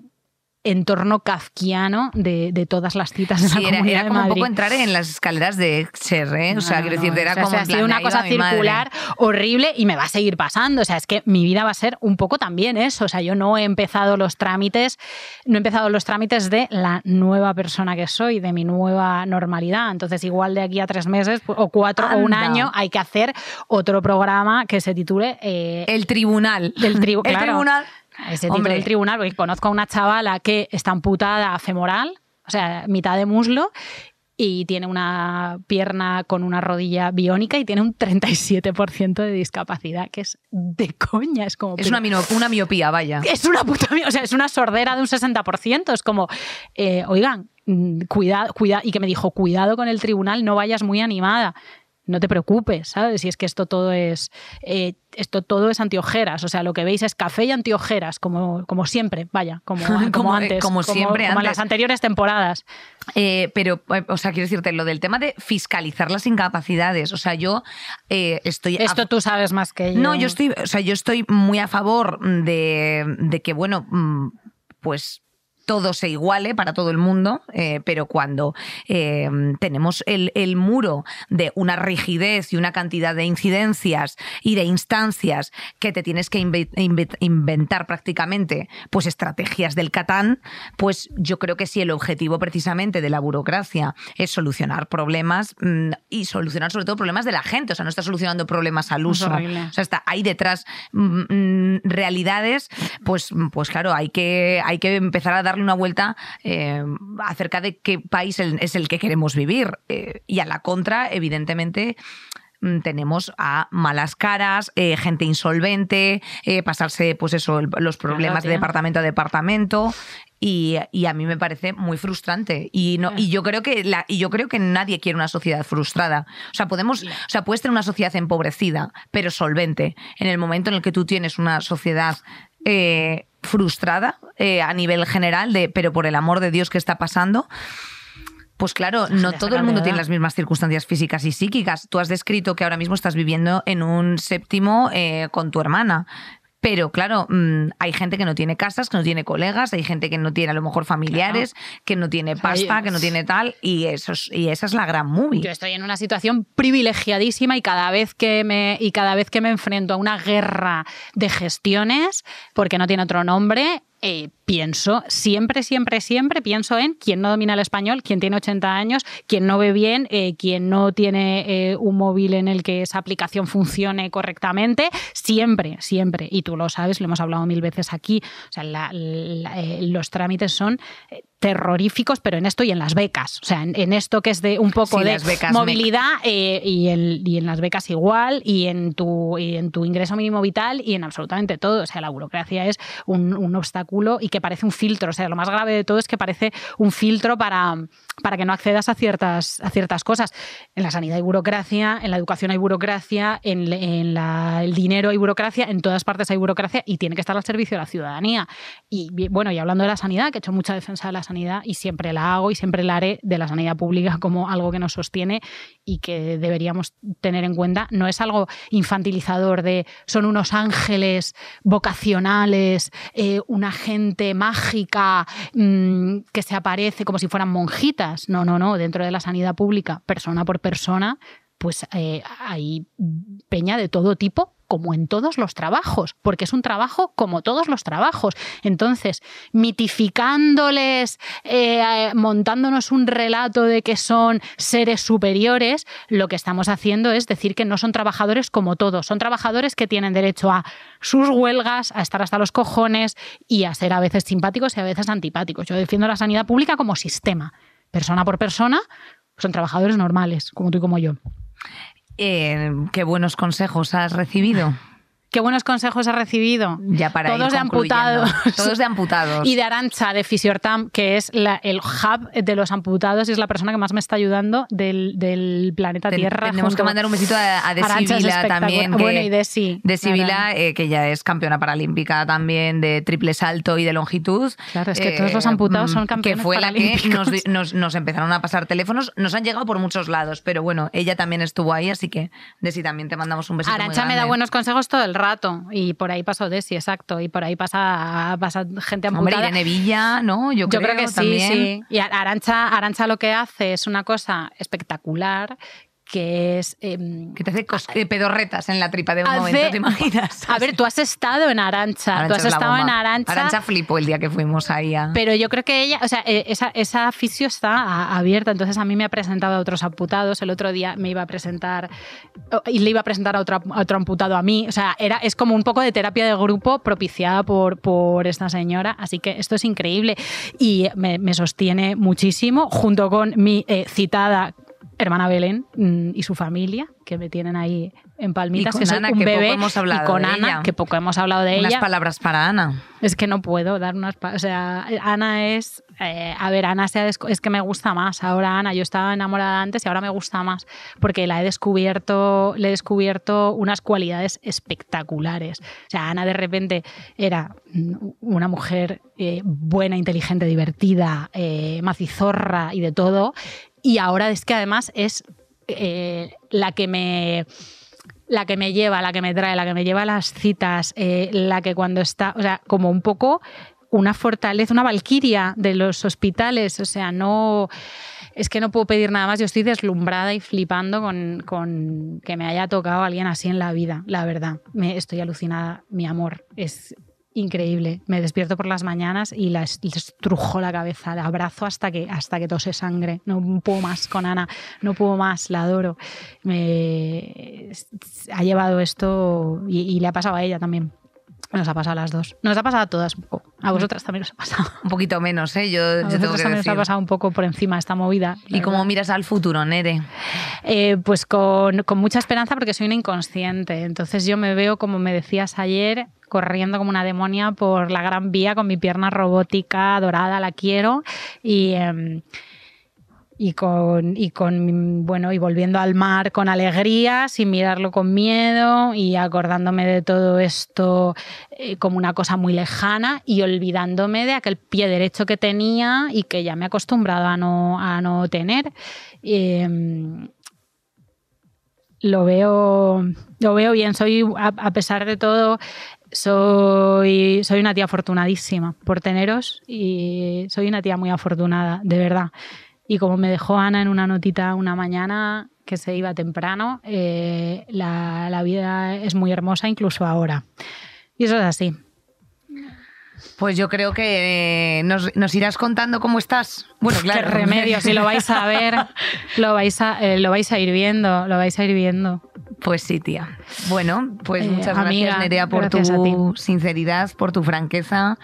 entorno kafkiano de, de, todas las citas de la era, Comunidad era como un poco entrar en las escaleras de Exer, ¿eh? O sea, quiero decir, era como. ha sido una cosa circular horrible y me va a seguir pasando. O sea, es que mi vida va a ser un poco también eso. O sea, yo no he empezado los trámites, no he empezado los trámites de la nueva persona que soy, de mi nueva normalidad. Entonces, igual de aquí a tres meses o cuatro o un año hay que hacer otro programa que se titule. Eh, el Tribunal. Del tribu el Tribunal ese tipo del tribunal, porque conozco a una chavala que está amputada femoral, o sea, mitad de muslo, y tiene una pierna con una rodilla biónica y tiene un 37% de discapacidad, que es de coña. Es como. Es una, una, miopía, vaya. Es una puta. O sea, es una sordera de un 60%. Es como, eh, oigan, cuidado, mm, cuidado. Y que me dijo, cuidado con el tribunal, no vayas muy animada no te preocupes, ¿sabes? Si es que esto todo es eh, esto todo es antiojeras, o sea, lo que veis es café y antiojeras, como, como siempre, vaya, como, como, eh, antes, como, siempre, como en las anteriores temporadas. Eh, pero, o sea, quiero decirte, lo del tema de fiscalizar las incapacidades, o sea, yo estoy... Esto tú sabes más que yo. No, yo estoy, o sea, yo estoy muy a favor de, de que, bueno, mm, pues todo se iguale para todo el mundo, eh, pero cuando eh, tenemos el, muro de una rigidez y una cantidad de incidencias y de instancias que te tienes que inventar prácticamente, pues estrategias del Catán, pues yo creo que si el objetivo precisamente de la burocracia es solucionar problemas mm, y solucionar sobre todo problemas de la gente, o sea, no está solucionando problemas al uso. O sea, está ahí detrás mm, mm, realidades, pues, pues claro, hay que, hay que empezar a dar una vuelta eh, acerca de qué país es el que queremos vivir. Eh, y a la contra, evidentemente, mm, tenemos a malas caras, eh, gente insolvente, pasarse, pues eso, los problemas de departamento a departamento. Y, a mí me parece muy frustrante. Y, no, y, yo creo que la, y yo creo que nadie quiere una sociedad frustrada. O sea, podemos, o sea, puedes tener una sociedad empobrecida, pero solvente. En el momento en el que tú tienes una sociedad frustrada eh, a nivel general de, pero por el amor de Dios, ¿qué está pasando? Pues claro, no todo el mundo tiene las mismas circunstancias físicas y psíquicas. Tú has descrito que ahora mismo estás viviendo en un séptimo eh, con tu hermana. Pero claro, mm, hay gente que no tiene casas, que no tiene colegas, hay gente que no tiene a lo mejor familiares, que no tiene pasta, que no tiene tal, y, eso y esa es la gran movie. Yo estoy en una situación privilegiadísima y cada vez que me, y cada vez que me enfrento a una guerra de gestiones, porque no tiene otro nombre, eh, pienso, siempre, siempre, siempre pienso en quien no domina el español, quien tiene 80 años, quien no ve bien, eh, quien no tiene eh, un móvil en el que esa aplicación funcione correctamente, siempre, siempre. Y tú lo sabes, lo hemos hablado mil veces aquí, o sea, los trámites son terroríficos, pero en esto y en las becas. O sea, en, esto que es de un poco de movilidad y, en, y, en, las becas igual, y en, tu, y en tu ingreso mínimo vital y en absolutamente todo. O sea, la burocracia es un, un obstáculo y que parece un filtro. O sea, lo más grave de todo es que parece un filtro para, para que no accedas a ciertas, a ciertas cosas. En la sanidad hay burocracia, en la educación hay burocracia, en, en la, el dinero hay burocracia, en todas partes hay burocracia y tiene que estar al servicio de la ciudadanía. Y bueno, y hablando de la sanidad, que he hecho mucha defensa de la sanidad y siempre la hago y siempre la haré de la sanidad pública como algo que nos sostiene y que deberíamos tener en cuenta, no es algo infantilizador de son unos ángeles vocacionales, eh, una gente mágica mmm, que se aparece como si fueran monjitas. No, no, no, dentro de la sanidad pública, persona por persona, pues eh, hay peña de todo tipo como en todos los trabajos, porque es un trabajo como todos los trabajos. Entonces, mitificándoles, eh, montándonos un relato de que son seres superiores, lo que estamos haciendo es decir que no son trabajadores como todos, son trabajadores que tienen derecho a sus huelgas, a estar hasta los cojones y a ser a veces simpáticos y a veces antipáticos. Yo defiendo la sanidad pública como sistema, persona por persona, son trabajadores normales, como tú y como yo. Eh, ¿Qué buenos consejos has recibido? Qué buenos consejos he recibido. Ya para Todos de amputados. Todos de amputados. Y de Arancha, de Fisiortam, que es la- el hub de los amputados y es la persona que más me está ayudando del, del planeta Tierra. Tenemos que mandar un besito a, a es también. que- Bueno, y Desi, Desi claro. Vila, eh, que ya es campeona paralímpica también de triple salto y de longitud. Claro, es que todos los amputados son mm, campeones Que fue la que nos, nos, nos empezaron a pasar teléfonos. Nos han llegado por muchos lados, pero bueno, ella también estuvo ahí, así que Desi también te mandamos un besito. Arancha me da buenos consejos todo el rato y por ahí pasó Desi, exacto, y por ahí pasa, pasa gente Hombre, amputada. Irene Villa, ¿no? Yo, Yo creo, que sí, también. sí. Y Arancha, Arancha lo que hace es una cosa espectacular que es... em, Que te hace eh, pedorretas en la tripa de un hace- momento, ¿te imaginas? A ver, tú has estado en Arancha, tú has es estado en. Arancha, Arantxa flipó el día que fuimos ahí a... pero yo creo que ella, o sea, eh, esa, esa fisio está abierta, entonces a mí me ha presentado a otros amputados, el otro día me iba a presentar o- y le iba a presentar a otro, a otro amputado a mí, o sea, era, es como un poco de terapia de grupo propiciada por, por esta señora, así que esto es increíble. Y me, me sostiene muchísimo, junto con mi eh, citada hermana Belén mm, y su familia, que me tienen ahí en palmitas, que soy Ana, un que bebé, hemos hablado y con de Ana, ella. que poco hemos hablado de Unas ella. palabras para Ana. Es que no puedo dar unas... pa- O sea, Ana es... eh, a ver, Ana se ha es que me gusta más. Ahora Ana, yo estaba enamorada antes y ahora me gusta más porque la he descubierto, le he descubierto unas cualidades espectaculares. O sea, Ana de repente era una mujer eh, buena, inteligente, divertida, eh, macizorra y de todo. Y ahora es que además es eh, la que me la que me lleva, la que me trae, la que me lleva las citas, eh, la que cuando está, o sea, como un poco una fortaleza, una valquiria de los hospitales, o sea, no, es que no puedo pedir nada más, yo estoy deslumbrada y flipando con, con que me haya tocado alguien así en la vida, la verdad, me, estoy alucinada, mi amor, es increíble, me despierto por las mañanas y la estrujo la cabeza, la abrazo hasta que, hasta que tose sangre, no puedo más con Ana, no puedo más, la adoro, me ha llevado esto y, y le ha pasado a ella también. Nos ha pasado a las dos. Nos ha pasado a todas un poco. A vosotras también os ha pasado. Un poquito menos, ¿eh? Yo, A yo tengo que también os ha decir. pasado un poco por encima esta movida. ¿Y cómo verdad. miras al futuro, Nere? Eh, pues con, con mucha esperanza porque soy una inconsciente. Entonces yo me veo, como me decías ayer, corriendo como una demonia por la gran vía con mi pierna robótica dorada, la quiero. Y. em, y con, y con bueno y volviendo al mar con alegría sin mirarlo con miedo y acordándome de todo esto eh, como una cosa muy lejana y olvidándome de aquel pie derecho que tenía y que ya me he acostumbrado a no, a no tener Eh, lo veo lo veo bien soy a pesar de todo soy, soy una tía afortunadísima por teneros y soy una tía muy afortunada, de verdad. Y como me dejó Ana en una notita una mañana que se iba temprano, eh, la, la vida es muy hermosa incluso ahora. Y eso es así. Pues yo creo que eh, nos, nos irás contando cómo estás. Bueno, claro. Qué remedio, si lo vais a ver, lo vais a, eh, lo vais a ir viendo, lo vais a ir viendo. Pues sí, tía. Bueno, pues Eh, muchas amiga, gracias, Nerea, por gracias tu sinceridad, por tu franqueza.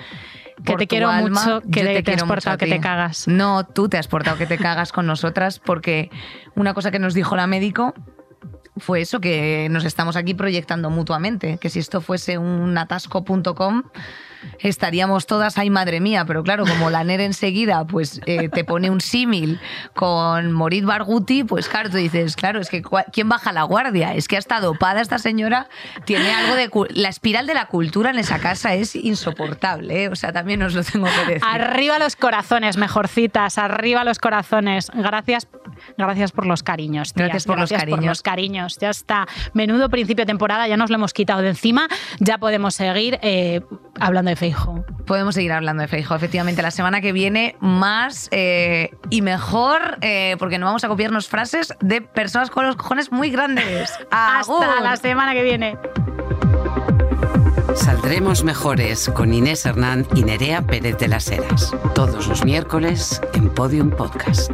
Que por te quiero alma. mucho, que Yo te- te has portado que te cagas. No, tú te has portado que te cagas con nosotras, porque una cosa que nos dijo la médico fue eso, que nos estamos aquí proyectando mutuamente, que si esto fuese un atasco.com estaríamos todas, ay madre mía, pero claro, como la NER enseguida pues eh, te pone un símil con Morit Barguti, pues claro, tú dices, claro, es que ¿quién baja la guardia? Es que hasta dopada esta señora, tiene algo de... La espiral de la cultura en esa casa es insoportable, ¿eh? o sea, también os lo tengo que decir. Arriba los corazones, mejorcitas, arriba los corazones. Gracias, gracias por los cariños. Gracias por los por cariños. los cariños. Ya está. Menudo principio de temporada, ya nos lo hemos quitado de encima. Ya podemos seguir eh, hablando de Feijo. Podemos seguir hablando de Feijo, efectivamente, la semana que viene más eh, y mejor, eh, porque no vamos a copiarnos frases de personas con los cojones muy grandes. Hasta la semana que viene. Saldremos mejores con Inés Hernán y Nerea Pérez de las Heras. Todos los miércoles en Podium Podcast.